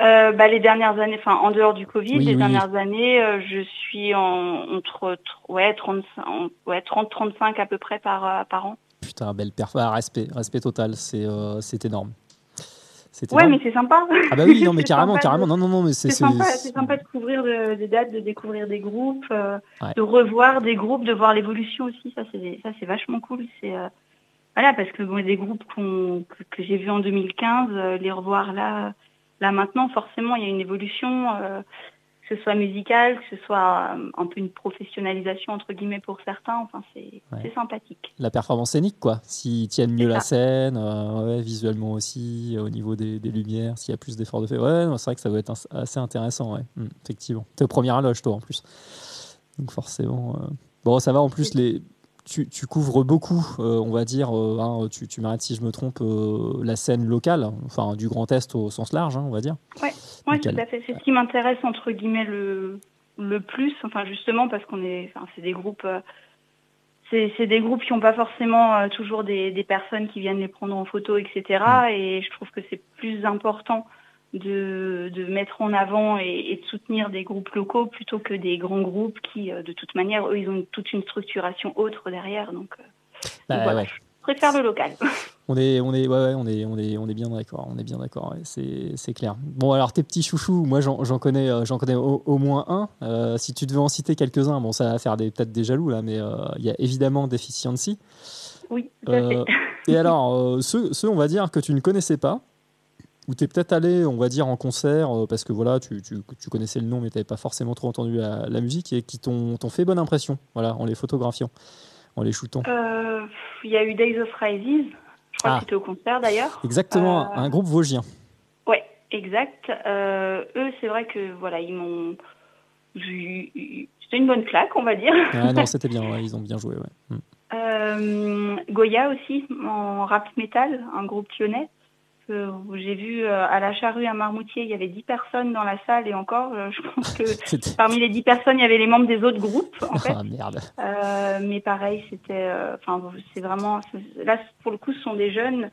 euh, bah, les dernières années, enfin en dehors du Covid, les dernières années, euh, je suis en, entre ouais 35, ouais 30 35 à peu près par euh, par an. Putain, belle perf, ah, respect, respect total, c'est euh, c'est énorme. Ouais, mais c'est sympa. Ah bah oui, non, mais carrément, carrément, non, non, non, mais c'est sympa, c'est sympa de couvrir des dates, de découvrir des groupes, de revoir des groupes, de voir l'évolution aussi. Ça, c'est ça, c'est vachement cool. C'est voilà, parce que bon, des groupes que, que j'ai vus en 2015, les revoir là Là maintenant, forcément, il y a une évolution, euh, que ce soit musicale, que ce soit euh, un peu une professionnalisation entre guillemets pour certains. Enfin, c'est sympathique. La performance scénique, quoi. S'ils tiennent mieux la scène, euh, visuellement aussi, au niveau des, lumières, s'il y a plus d'efforts de fait. Ouais, c'est vrai que ça va être assez intéressant, ouais. Hum, effectivement. T'es au premier loge, toi, en plus. Donc forcément. Bon, ça va en plus les tu, couvres beaucoup, euh, on va dire, euh, hein, tu, m'arrêtes si je me trompe, euh, la scène locale, enfin du Grand Est au sens large, hein, on va dire. Oui, tout à fait. C'est ce qui m'intéresse entre guillemets le, le plus, enfin justement parce qu'on est, enfin c'est des groupes, c'est des groupes qui n'ont pas forcément toujours des, des, personnes qui viennent les prendre en photo, etc. Mm. Et je trouve que c'est plus important de, de, mettre en avant et, de soutenir des groupes locaux plutôt que des grands groupes qui, euh, de toute manière, eux, ils ont toute une structuration autre derrière. Donc, euh, bah, voilà, préfère le local. On est, on est, ouais, on est, on est, on est bien d'accord. On est bien d'accord. c'est, clair. Bon, alors tes petits chouchous, moi j'en, connais, euh, j'en connais au, moins un. si tu devais en citer quelques-uns, bon, ça va faire des, peut-être des jaloux là, mais il y a évidemment Deficiency. Oui. Tout et alors, ceux, ceux, on va dire que tu ne connaissais pas où tu es peut-être allé, on va dire, en concert, euh, parce que voilà, tu, tu, tu connaissais le nom, mais tu n'avais pas forcément trop entendu la, musique, et qui t'ont fait bonne impression, voilà, en les photographiant, en les shootant euh, Il y a eu Days of Rises, je crois que ah. c'était au concert d'ailleurs. Exactement, euh, un groupe vosgien. Ouais, exact. eux, c'est vrai que voilà, ils m'ont. C'était une bonne claque, on va dire. Ah non, c'était bien, ils ont bien joué, ouais. Hmm. Goya aussi, en rap metal, un groupe lyonnais j'ai vu euh, à la charrue à Marmoutier, il y avait 10 personnes dans la salle et encore, euh, je pense que parmi les 10 personnes, il y avait les membres des autres groupes. En fait. Ah, merde. Euh, mais pareil, c'était, enfin, c'est vraiment, là pour le coup, ce sont des jeunes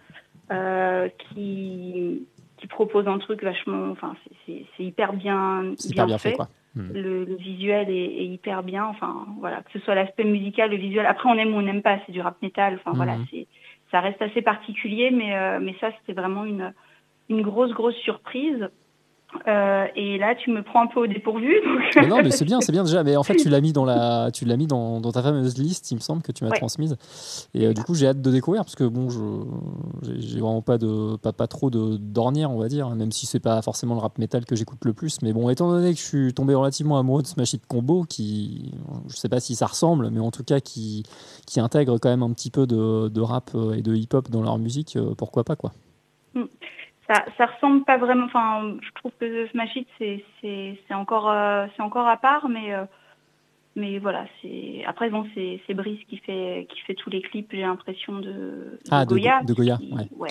qui qui propose un truc vachement, enfin c'est hyper bien, bien, bien fait. quoi. Hmm. Le, visuel est, hyper bien, enfin voilà, que ce soit l'aspect musical, le visuel. Après on aime ou on n'aime pas, c'est du rap metal, enfin voilà, hmm. c'est ça reste assez particulier, mais euh, mais ça c'était vraiment une une grosse grosse surprise. Euh, et là, tu me prends un peu au dépourvu. non, mais c'est bien, c'est bien déjà. Mais en fait, tu l'as mis dans la, tu l'as mis dans, dans, ta fameuse liste, il me semble que tu m'as transmise. Et euh, du coup, j'ai hâte de découvrir parce que bon, je, j'ai vraiment pas de, pas, pas trop de d'ornière, on va dire, même si c'est pas forcément le rap metal que j'écoute le plus. Mais bon, étant donné que je suis tombé relativement amoureux de Smash Hit Combo, qui, je sais pas si ça ressemble, mais en tout cas qui, qui intègre quand même un petit peu de, de rap et de hip hop dans leur musique, pourquoi pas quoi. Mm ça, ça ressemble pas vraiment. Enfin, je trouve que Smash It c'est encore euh, c'est encore à part, mais euh, mais voilà, c'est après bon c'est Brice qui fait qui fait tous les clips. J'ai l'impression de, de, ah, Goya. De, Goya, ouais.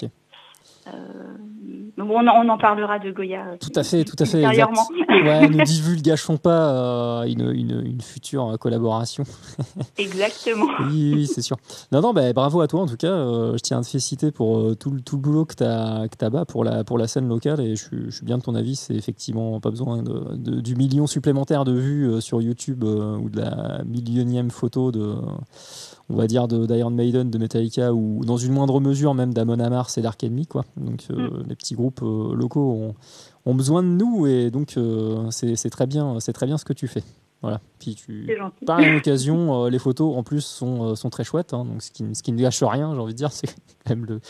On, en parlera de Goya. Euh, tout à fait, tout à fait. Ouais, ne divulgachons pas euh, une, une, future collaboration. Exactement. oui, oui c'est sûr. Non, non, bah, bravo à toi en tout cas. je tiens à te féliciter pour tout, tout le boulot que tu as, que as bas pour la, pour la scène locale et je, suis bien de ton avis. C'est effectivement pas besoin de, du million supplémentaire de vues sur YouTube ou de la millionième photo de on va dire d'Iron Maiden, de Metallica ou dans une moindre mesure même d'Amon Amarth et d'Ark Enemy quoi. Donc euh, mm. les petits groupes euh, locaux ont, ont, besoin de nous et donc euh, c'est très bien, c'est très bien ce que tu fais. Voilà. Puis tu par une occasion, les photos en plus sont, sont très chouettes, hein. donc ce qui, ce qui, ne gâche rien, j'ai envie de dire, c'est quand même le,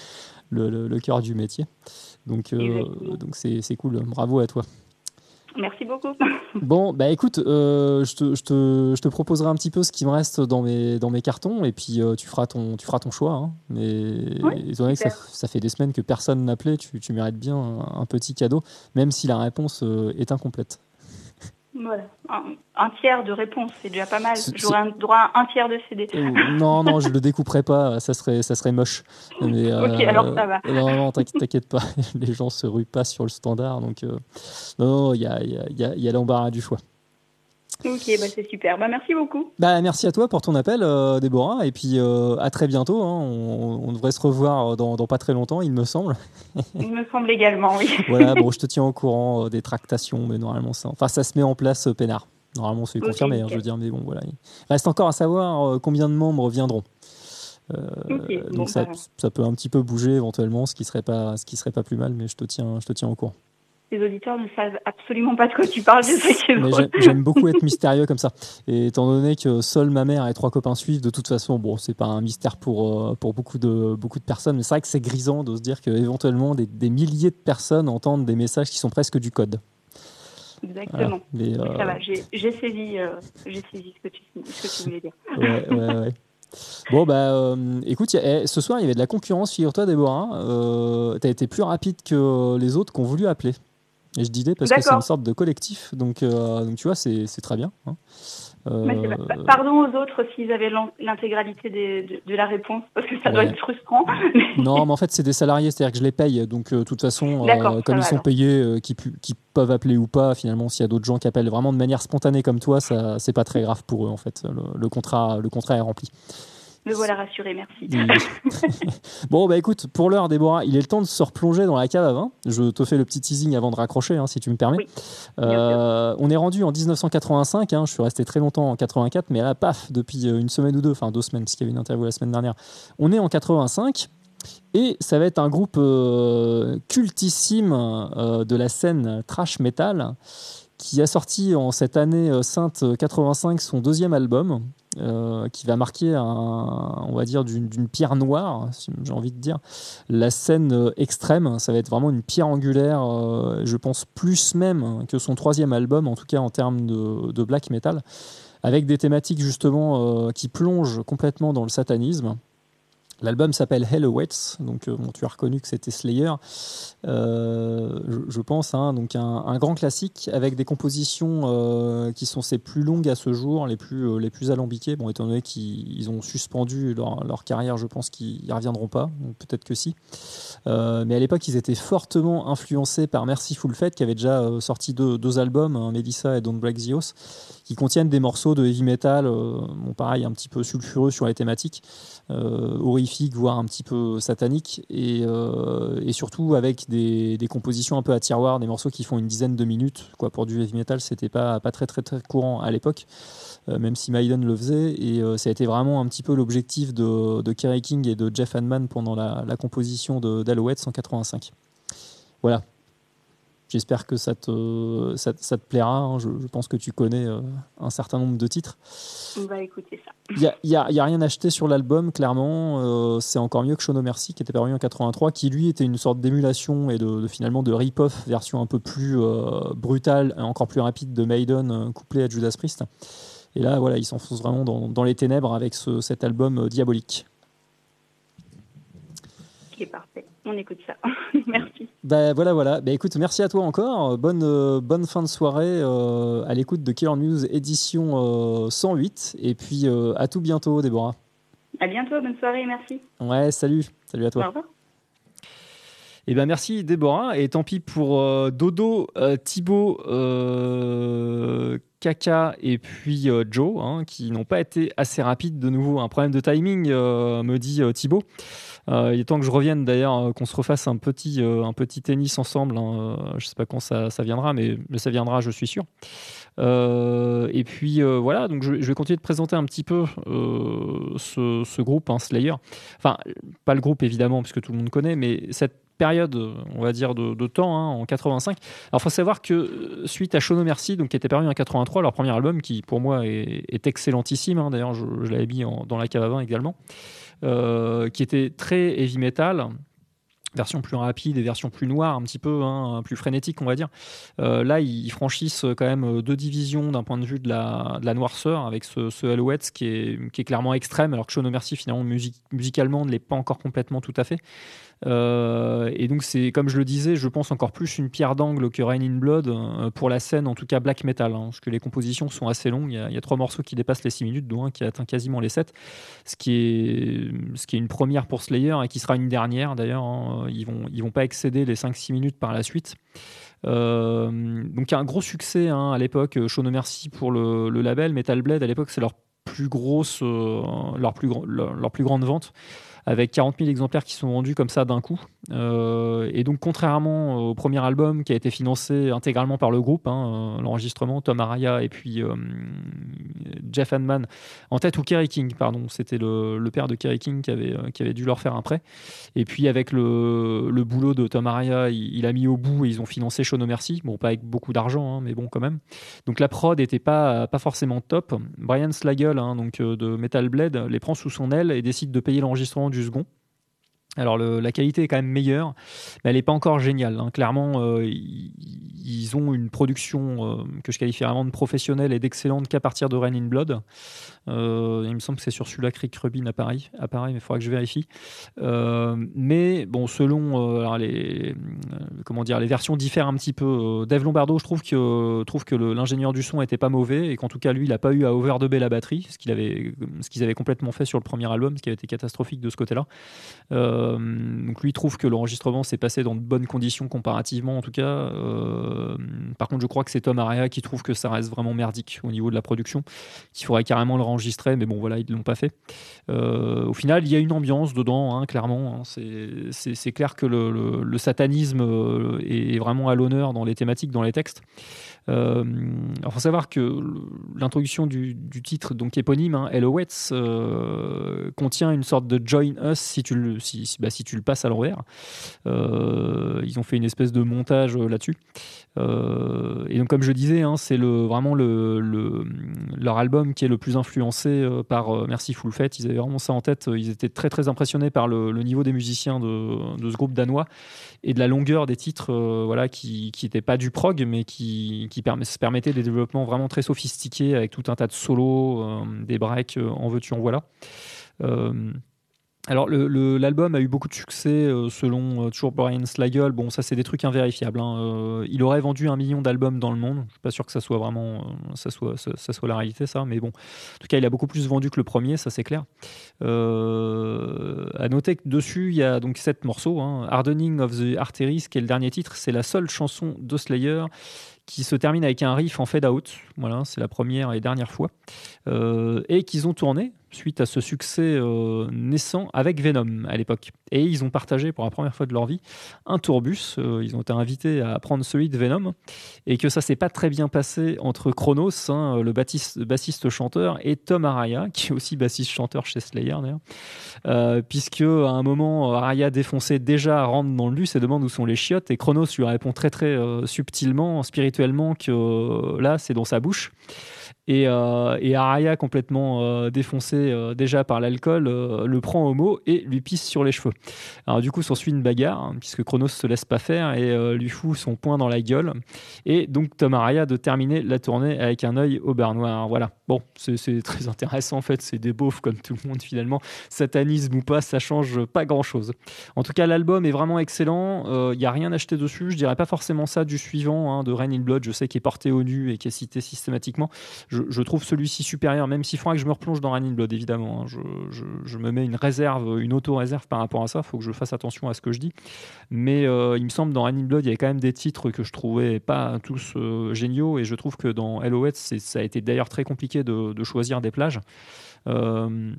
le, le, cœur du métier. Donc donc c'est cool. Bravo à toi. Merci beaucoup. Bon, bah écoute, euh, je, te, je, te, je, te, proposerai un petit peu ce qui me reste dans mes, dans mes cartons et puis euh, tu, feras ton, tu feras ton choix. Hein. Mais étant donné que ça, ça, fait des semaines que personne n'a appelé, tu, tu mérites bien un, petit cadeau, même si la réponse euh, est incomplète. Voilà. Un, tiers de réponse, c'est déjà pas mal. J'aurais un, droit à un tiers de CD. Euh, non, non, je le découperai pas, ça serait, ça serait moche. Mais, ok, alors ça va. Non, non, t'inquiète pas, les gens se ruent pas sur le standard. Donc, euh, non, il y a, y, a, y a l'embarras du choix. Ok, bah c'est super. Bah, merci beaucoup. Bah, merci à toi pour ton appel, euh, Déborah. Et puis euh, à très bientôt. Hein. On, devrait se revoir dans, pas très longtemps, il me semble. il me semble également, oui. voilà, bon, je te tiens au courant euh, des tractations, mais normalement, ça, enfin, ça se met en place peinard. Normalement, c'est confirmé, hein, je veux dire, mais bon, voilà. Il reste encore à savoir combien de membres viendront. donc ça, bah. ça, peut un petit peu bouger éventuellement, ce qui serait pas, ce qui serait pas plus mal, mais je te tiens, je te tiens au courant les auditeurs ne savent absolument pas de quoi tu parles. J'aime beaucoup être mystérieux comme ça. Et étant donné que seule ma mère et trois copains suivent, de toute façon, bon, c'est pas un mystère pour, euh, pour beaucoup, de, beaucoup de personnes, mais c'est vrai que c'est grisant de se dire qu'éventuellement des, des milliers de personnes entendent des messages qui sont presque du code. Exactement. ça va, j'ai saisi, euh, saisi ce que, tu, ce que tu voulais dire. Ouais, ouais, ouais. Bon, bah, euh, écoute, eh, ce soir, il y avait de la concurrence, figure-toi, Déborah. Euh, tu as été plus rapide que les autres qui ont voulu appeler. Et je disais parce que c'est une sorte de collectif, donc, euh, donc tu vois, c'est très bien. Hein. Euh, pardon aux autres s'ils avaient l'intégralité de, la réponse, parce que ça doit être frustrant. non, mais en fait, c'est des salariés, c'est-à-dire que je les paye. Donc, euh, de toute façon, comme ils sont payés, qui, qui, peuvent appeler ou pas, finalement, s'il y a d'autres gens qui appellent vraiment de manière spontanée comme toi, ça c'est pas très grave pour eux, en fait. le contrat, le contrat est rempli. Me voilà rassuré, merci. bon, bah écoute, pour l'heure, Déborah, il est le temps de se replonger dans la cave à vin. Je te fais le petit teasing avant de raccrocher, hein, si tu me permets. Euh, on est rendu en 1985. Hein, je suis resté très longtemps en 84, mais là, paf, depuis euh, une semaine ou deux, enfin deux semaines, puisqu'il y avait une interview la semaine dernière. On est en 85. Et ça va être un groupe euh, cultissime de la scène trash metal qui a sorti en cette année sainte 85 son deuxième album euh, qui va marquer, on va dire, d'une pierre noire, j'ai envie de dire. La scène euh, extrême, ça va être vraiment une pierre angulaire, euh, je pense plus même que son troisième album, en tout cas en termes de, black metal, avec des thématiques justement qui plongent complètement dans le satanisme. L'album s'appelle Hell Awaits, donc euh, tu as reconnu que c'était Slayer, euh, je, pense, hein, donc un, grand classique avec des compositions euh, qui sont ses plus longues à ce jour, les plus, les plus alambiquées, bon, étant donné qu'ils ont suspendu leur, carrière, je pense qu'ils n'y reviendront pas, peut-être que si. mais à l'époque, ils étaient fortement influencés par Mercyful Fate, qui avait déjà sorti deux, deux albums, hein, Melissa et Don't Break the House, qui contiennent des morceaux de heavy metal, bon, pareil, un petit peu sulfureux sur les thématiques, horrifiques horrifique, voire un petit peu satanique, et, et surtout avec des, des, compositions un peu à tiroir, des morceaux qui font une dizaine de minutes. Quoi, pour du heavy metal, c'était pas, pas très, très, très courant à l'époque. même si Maiden le faisait, et ça a été vraiment un petit peu l'objectif de, de, Kerry King et de Jeff Hanman pendant la, la composition d'Alouette 185. Voilà, J'espère que ça te, ça, te plaira. Hein. Je, pense que tu connais euh, un certain nombre de titres. On va écouter ça. Il n'y a, a, rien acheté sur l'album, clairement. Euh, c'est encore mieux que Show No Mercy, qui était paru en 83, qui lui était une sorte d'émulation et de, finalement de rip-off, version un peu plus euh, brutale et encore plus rapide de Maiden, couplé à Judas Priest. Et là, voilà, il s'enfonce vraiment dans, dans, les ténèbres avec ce, cet album diabolique. Qui parfait on écoute ça. merci. Bah, voilà, voilà. Bah, écoute, merci à toi encore. Bonne, euh, bonne fin de soirée euh, à l'écoute de Killer News édition 108. Euh, et puis à tout bientôt, Déborah. À bientôt, bonne soirée, merci. Ouais, salut. Salut à toi. Au revoir. Eh ben merci Déborah et tant pis pour Dodo, Thibaut, Kaka et puis Joe hein, qui n'ont pas été assez rapides de nouveau. Un problème de timing me dit Thibaut. Euh, il est temps que je revienne d'ailleurs, euh, qu'on se refasse un petit, euh, un petit tennis ensemble. Hein. Je ne sais pas quand ça, viendra, mais, ça viendra, je suis sûr. et puis voilà, donc je, vais continuer de présenter un petit peu ce, groupe, hein, Slayer. Enfin, pas le groupe évidemment, puisque tout le monde connaît, mais cette période, on va dire, de, temps, hein, en 85. Alors, il faut savoir que suite à Show Mercy, donc, qui était paru en 83, leur premier album, qui pour moi est, excellentissime, d'ailleurs, je, je l'avais mis dans la cave à vin également. Euh, qui était très heavy metal version plus rapide et version plus noire, un petit peu hein, plus frénétique, on va dire. Euh, là, ils franchissent quand même deux divisions d'un point de vue de la, noirceur avec ce, ce qui est, qui est clairement extrême, alors que Show No Mercy, finalement, musicalement, ne l'est pas encore complètement tout à fait. Euh, et donc c'est, comme je le disais, je pense encore plus une pierre d'angle que Rain in Blood euh, pour la scène, en tout cas black metal, hein, parce que les compositions sont assez longues. Il y, a, trois morceaux qui dépassent les 6 minutes, dont un qui atteint quasiment les 7, ce qui est, une première pour Slayer et qui sera une dernière d'ailleurs. Hein. Ils vont, vont pas excéder les 5-6 minutes par la suite. Euh, donc il y a un gros succès hein, à l'époque, Show No Mercy pour le, label, Metal Blade à l'époque c'est leur plus grosse, leur, plus, leur plus grande vente avec 40 000 exemplaires qui sont vendus comme ça d'un coup. Euh, et donc, contrairement au premier album qui a été financé intégralement par le groupe, hein, euh, l'enregistrement, Tom Araya et puis euh, Jeff Hanman en tête, ou Kerry King, pardon, c'était le, père de Kerry King qui avait, qui avait dû leur faire un prêt. Et puis, avec le, le boulot de Tom Araya, il, a mis au bout et ils ont financé Show No Mercy. Bon, pas avec beaucoup d'argent, hein, mais bon, quand même. Donc, la prod n'était pas, pas forcément top. Brian Slagle, hein, donc, de Metal Blade, les prend sous son aile et décide de payer l'enregistrement du second. Alors la qualité est quand même meilleure, mais elle n'est pas encore géniale. Hein. Clairement, euh, ils ont une production euh, que je qualifie vraiment de professionnelle et d'excellente qu'à partir de Rain in Blood. Euh, il me semble que c'est sur celui-là Rubin à Paris, mais il faudra que je vérifie. mais bon, selon les comment dire, les versions diffèrent un petit peu. Dave Lombardo, je trouve que trouve que l'ingénieur du son était pas mauvais et qu'en tout cas lui, il n'a pas eu à overdubber la batterie, ce qu'il avait, ce qu'ils avaient complètement fait sur le premier album, ce qui avait été catastrophique de ce côté-là. Euh, donc lui trouve que l'enregistrement s'est passé dans de bonnes conditions comparativement en tout cas. Euh, par contre je crois que c'est Tom Araya qui trouve que ça reste vraiment merdique au niveau de la production, qu'il faudrait carrément le enregistrer, mais bon voilà ils ne l'ont pas fait. Euh, au final il y a une ambiance dedans, hein, clairement. Hein. c'est clair que le, satanisme est vraiment à l'honneur dans les thématiques, dans les textes. Euh, il faut savoir que l'introduction du, titre, donc éponyme, hein, euh, contient une sorte de Join Us si tu le, bah, passes à l'envers. Euh, ils ont fait une espèce de montage euh, là-dessus. et donc, comme je disais, hein, c'est vraiment le, leur album qui est le plus influencé par Merciful Fate. Ils avaient vraiment ça en tête. Ils étaient très très impressionnés par le, niveau des musiciens de, ce groupe danois et de la longueur des titres, voilà, qui n'étaient pas du prog, mais qui se permettait des développements vraiment très sophistiqués avec tout un tas de solos, euh, des breaks, euh, en veux-tu, en voilà. Euh, alors l'album a eu beaucoup de succès euh, selon euh, toujours Brian Slagle. Bon, ça c'est des trucs invérifiables. Hein. Euh, il aurait vendu un million d'albums dans le monde. Je suis pas sûr que ça soit vraiment ça soit ça, soit la réalité ça, mais bon. En tout cas, il a beaucoup plus vendu que le premier, ça c'est clair. à noter que dessus il y a donc sept morceaux. Hein. Hardening of the Arteries, qui est le dernier titre, c'est la seule chanson de Slayer qui se termine avec un riff en fade out. Voilà, c'est la première et dernière fois. et qu'ils ont tourné suite à ce succès euh, naissant avec Venom à l'époque. Et ils ont partagé pour la première fois de leur vie un tourbus. Euh, ils ont été invités à prendre celui de Venom et que ça s'est pas très bien passé entre Chronos, hein, le bassiste chanteur, et Tom Araya, qui est aussi bassiste chanteur chez Slayer d'ailleurs, euh, puisque à un moment Araya défoncé déjà rentre dans le bus et demande où sont les chiottes et Chronos lui répond très très subtilement, spirituellement que là c'est dans sa bouche. Et, euh, Araya, complètement euh, défoncé euh, déjà par l'alcool, euh, le prend au mot et lui pisse sur les cheveux. Alors du coup, s'ensuit une bagarre, hein, puisque Chronos se laisse pas faire et euh, lui fout son poing dans la gueule. Et donc Tom Araya de terminer la tournée avec un œil au beurre noir. Voilà. Bon, c'est très intéressant en fait, c'est des beaufs comme tout le monde finalement. Satanisme ou pas, ça change pas grand-chose. En tout cas, l'album est vraiment excellent. Il n'y a rien acheté dessus. Je dirais pas forcément ça du suivant, hein, de Rain in Blood. Je sais qu'il est porté au nu et qui est cité systématiquement. Je, trouve celui-ci supérieur, même s'il faudra que je me replonge dans Running Blood, évidemment. Hein. Je, me mets une réserve, une auto-réserve par rapport à ça. Il faut que je fasse attention à ce que je dis. Mais euh, il me semble dans Running Blood, il y avait quand même des titres que je trouvais pas tous euh, géniaux. Et je trouve que dans LOS, ça a été d'ailleurs très compliqué de, choisir des plages. Euh,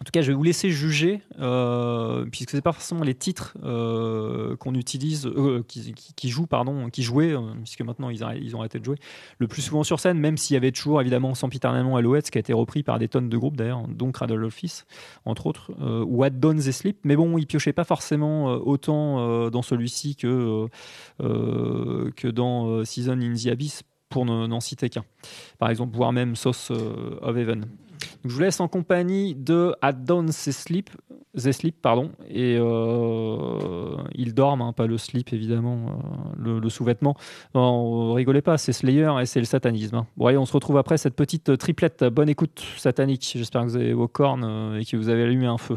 en tout cas, je vais vous laisser juger, euh, puisque c'est pas forcément les titres euh, qu'on utilise, euh, qui, jouent, pardon, qui jouaient, puisque maintenant ils, ont arrêté de jouer, le plus souvent sur scène, même s'il y avait toujours évidemment sempiternellement Alouette, qui a été repris par des tonnes de groupes d'ailleurs, dont Cradle Office, entre autres, ou Add-ons et Sleep, mais bon, ils piochaient pas forcément autant dans celui-ci que, que dans Season in the Abyss, pour n'en citer qu'un. Par exemple, voire même Sauce of Heaven je vous laisse en compagnie de At Dawn Sleep, The Sleep pardon, et euh, ils dorment, hein, pas le sleep évidemment, euh, le, sous-vêtement. Non, rigolez pas, c'est Slayer et c'est le satanisme. Hein. Bon, on se retrouve après cette petite triplette. Bonne écoute satanique. J'espère que vous avez vos cornes euh, et que vous avez allumé un feu.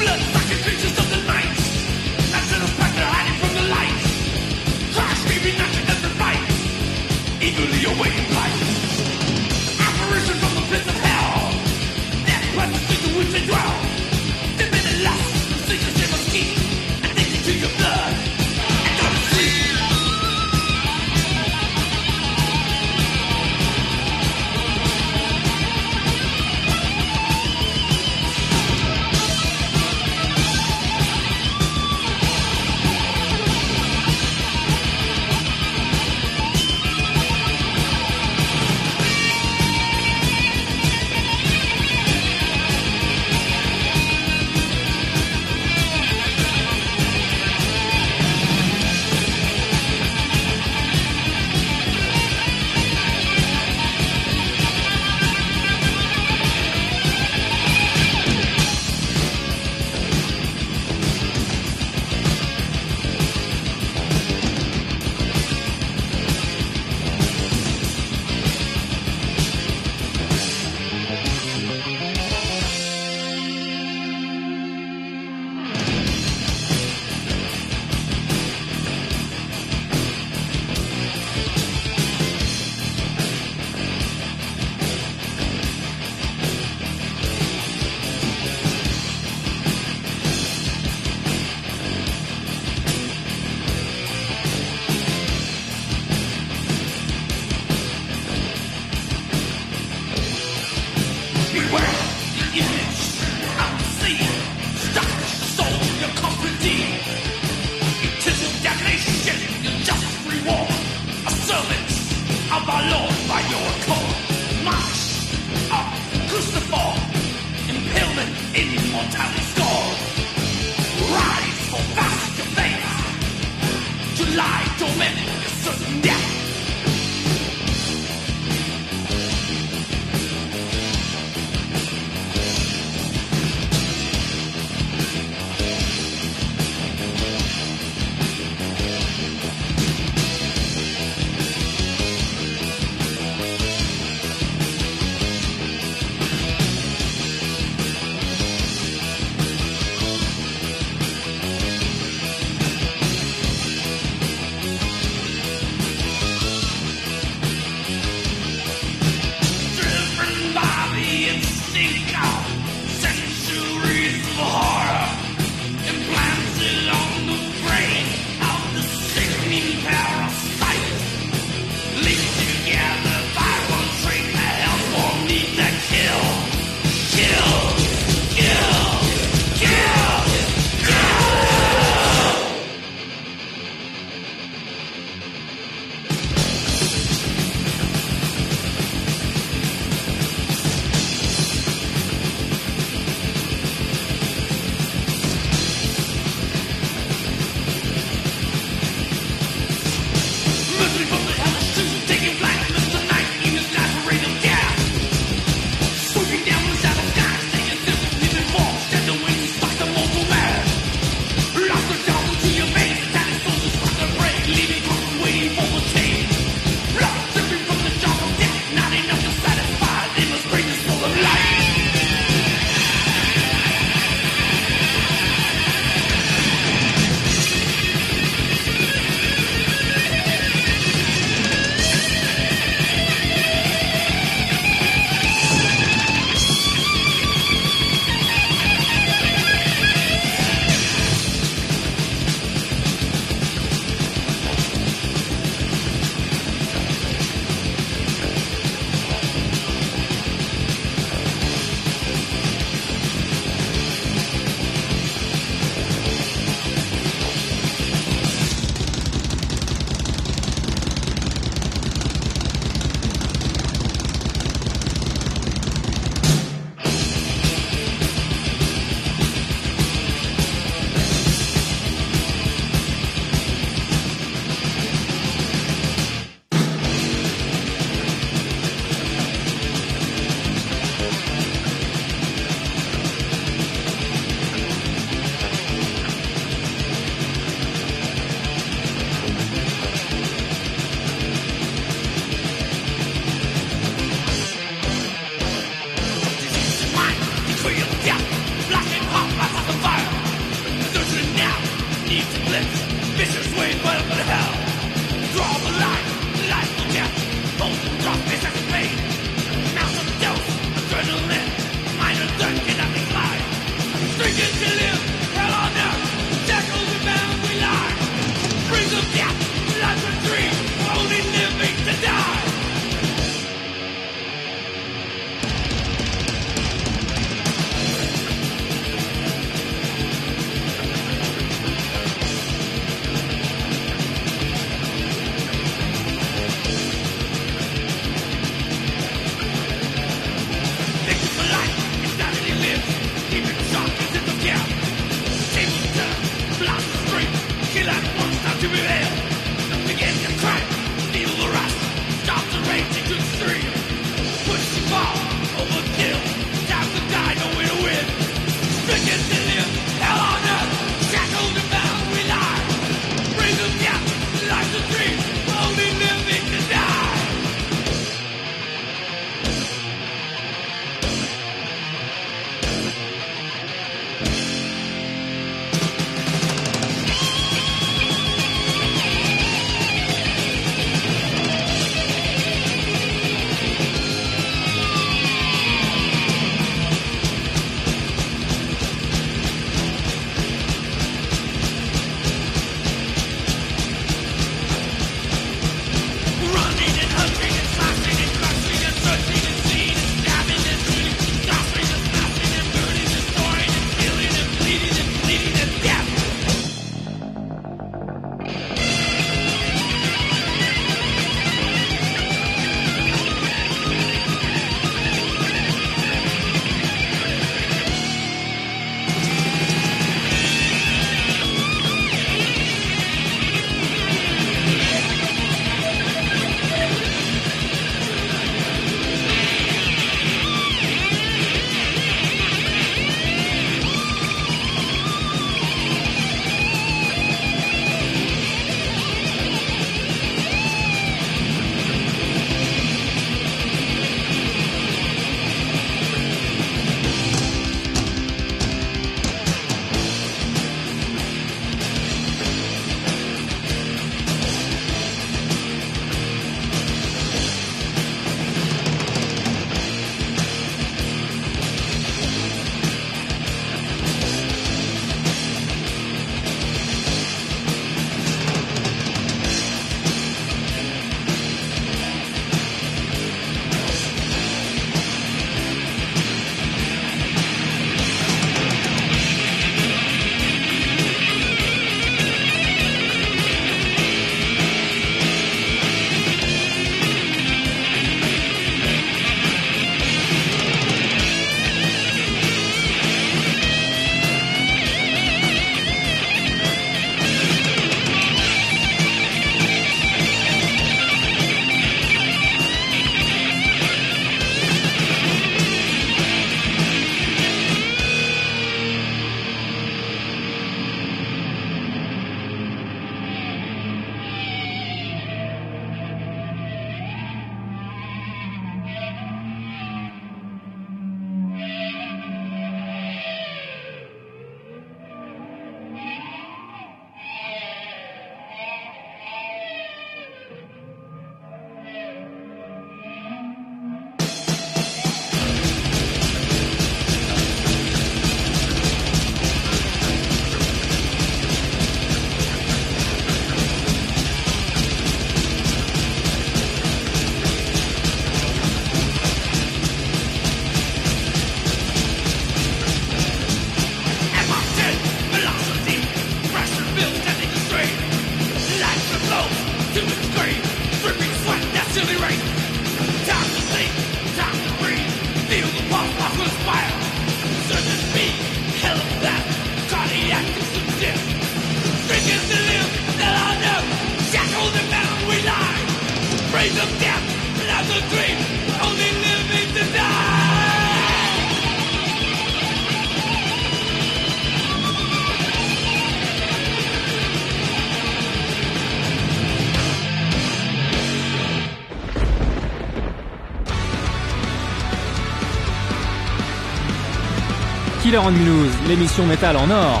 Killer on Mulhouse, l'émission métal en or.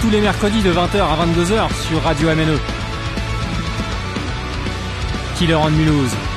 Tous les mercredis de 20h à 22h sur Radio MNE. Killer on Mulhouse.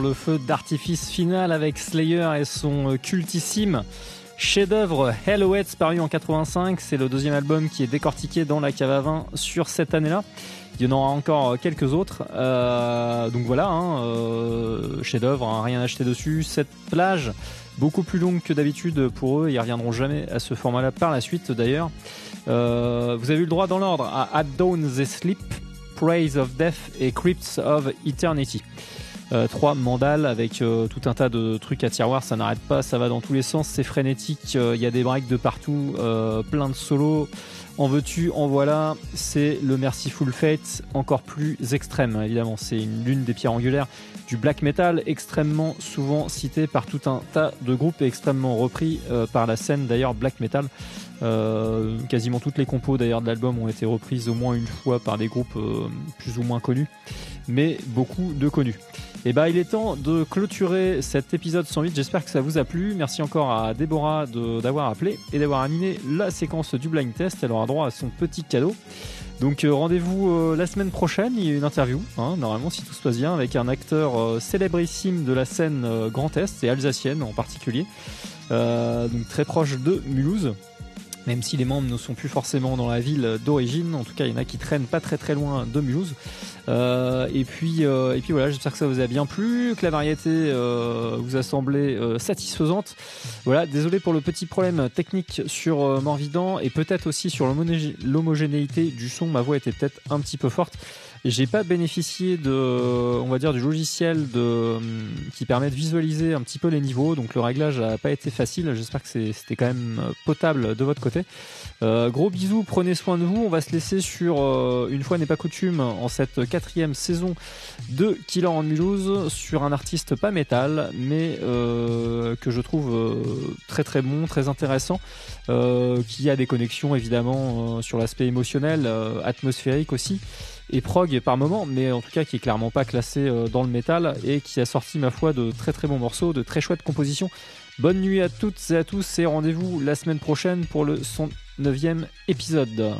Le feu d'artifice final avec Slayer et son cultissime chef-d'œuvre Hellowets paru en 85. C'est le deuxième album qui est décortiqué dans la cave à vin sur cette année-là. Il y en aura encore quelques autres. Euh, donc voilà, hein, euh, chef-d'œuvre, hein, rien acheté dessus. Cette plage, beaucoup plus longue que d'habitude pour eux. Ils reviendront jamais à ce format-là par la suite d'ailleurs. Euh, vous avez eu le droit dans l'ordre à At Dawn They Sleep, Praise of Death et Crypts of Eternity. Euh, trois mandales avec euh, tout un tas de trucs à tiroir, ça n'arrête pas, ça va dans tous les sens, c'est frénétique, euh, il y a des breaks de partout, plein de solos. En veux-tu, en voilà, c'est le Merciful Fate encore plus extrême, évidemment. C'est l'une des pierres angulaires du black metal, extrêmement souvent cité par tout un tas de groupes et extrêmement repris par la scène d'ailleurs black metal. quasiment toutes les compos d'ailleurs de l'album ont été reprises au moins une fois par des groupes plus ou moins connus, mais beaucoup de connus. Et eh bah, ben, il est temps de clôturer cet épisode 108. J'espère que ça vous a plu. Merci encore à Déborah d'avoir appelé et d'avoir animé la séquence du blind test. Elle aura droit à son petit cadeau. Donc euh, rendez-vous euh, la semaine prochaine, il y a une interview, hein, normalement si tout se passe bien, avec un acteur euh, célébrissime de la scène Grand Est et alsacienne en particulier, donc très proche de Mulhouse même si les membres ne sont plus forcément dans la ville d'origine. En tout cas, il y en a qui traînent pas très très loin de Mulhouse. Euh, et puis euh, et puis voilà, j'espère que ça vous a bien plu, que la variété euh, vous a semblé satisfaisante. Voilà, désolé pour le petit problème technique sur Morvidan et peut-être aussi sur l'homogénéité du son. Ma voix était peut-être un petit peu forte. J'ai pas bénéficié de, on va dire, du logiciel de, qui permet de visualiser un petit peu les niveaux. Donc le réglage a pas été facile. J'espère que c'était quand même potable de votre côté. Euh, gros bisous, prenez soin de vous. On va se laisser sur, euh, une fois n'est pas coutume, en cette quatrième saison de Killer en Mulhouse, sur un artiste pas métal, mais euh, que je trouve euh, très très bon, très intéressant, euh, qui a des connexions évidemment sur l'aspect émotionnel, atmosphérique aussi et prog par moment, mais en tout cas qui est clairement pas classé euh, dans le métal et qui a sorti ma foi de très très bons morceaux, de très chouettes compositions. Bonne nuit à toutes et à tous et rendez-vous la semaine prochaine pour le 109e épisode.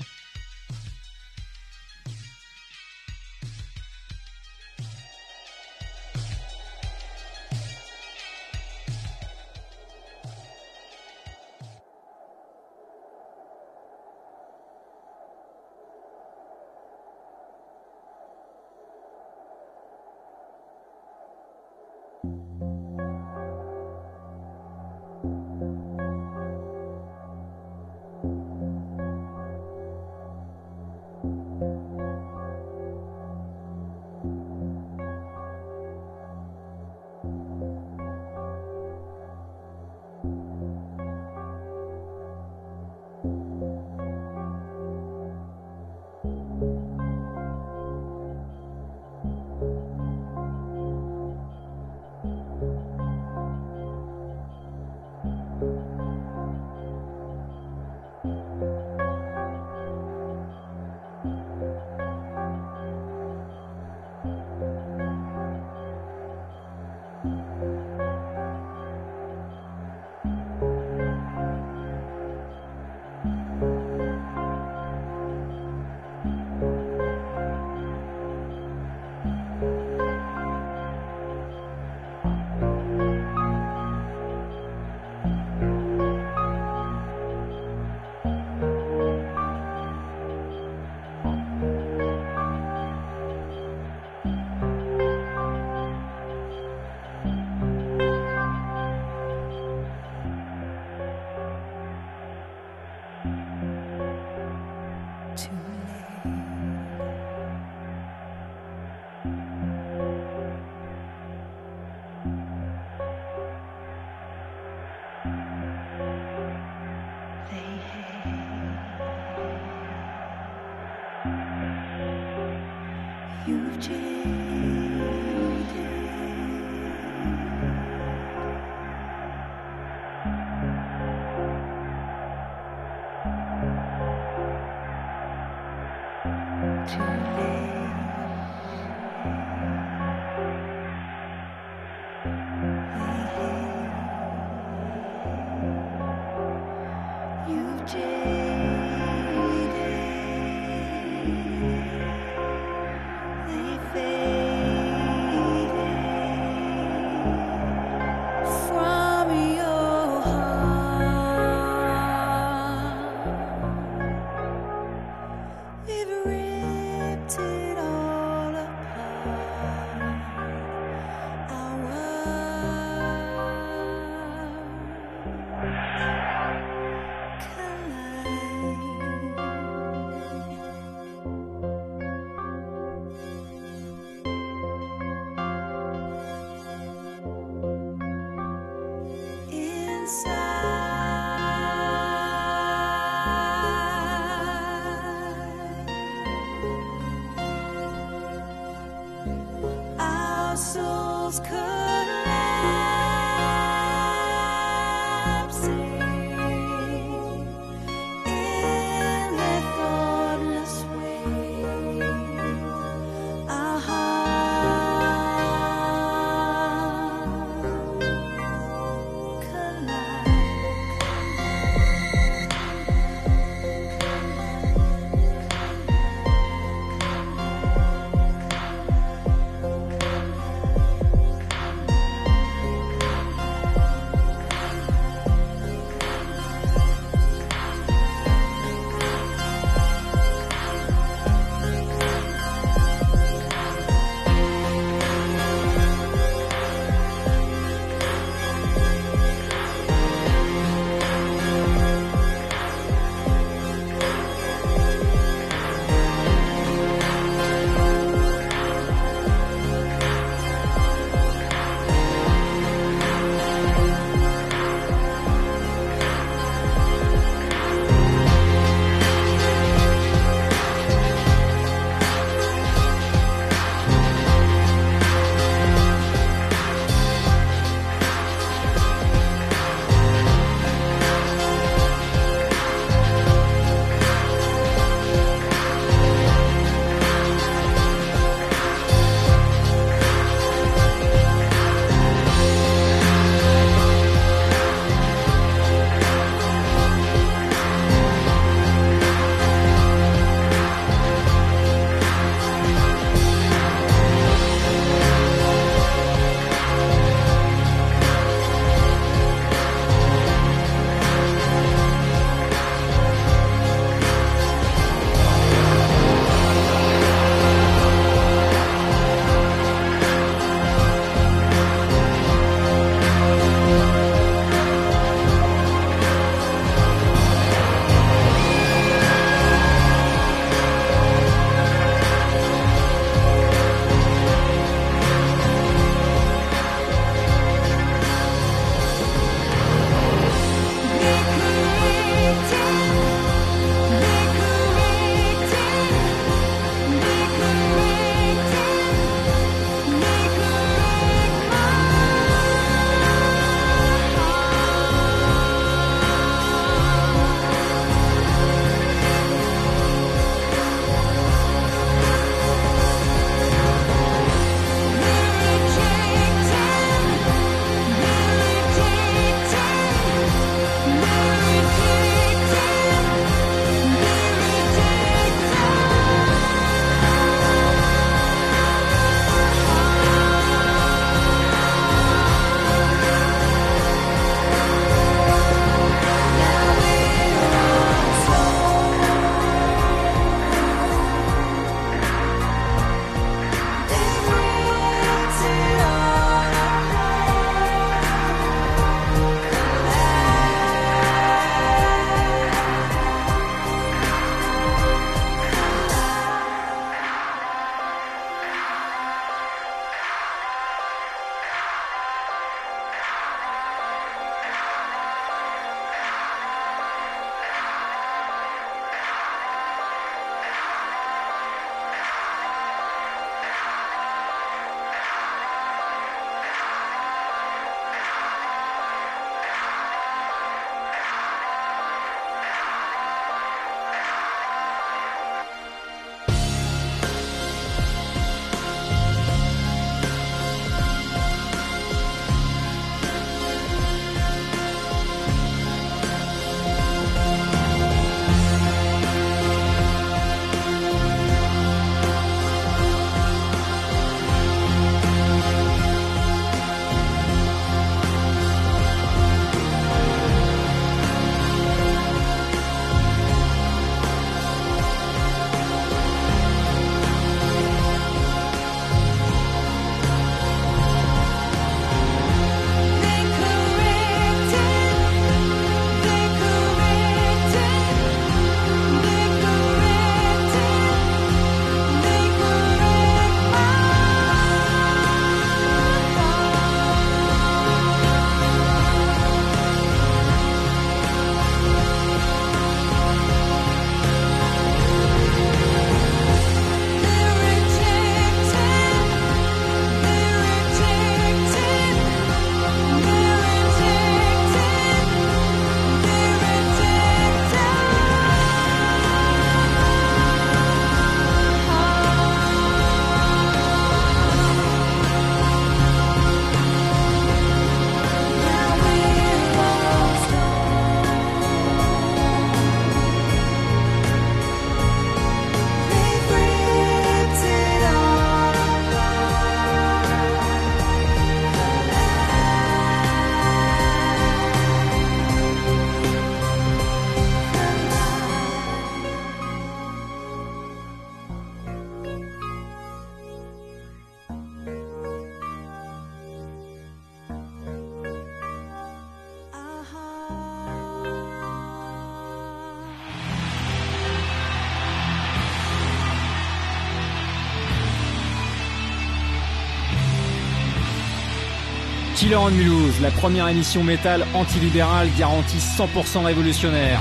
Killer on Mulhouse, la première émission métal antilibérale garantie 100% révolutionnaire.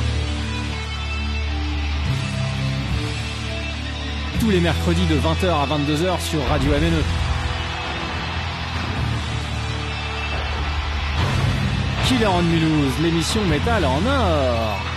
Tous les mercredis de 20h à 22h sur Radio MNE. Killer on Mulhouse, l'émission métal en or.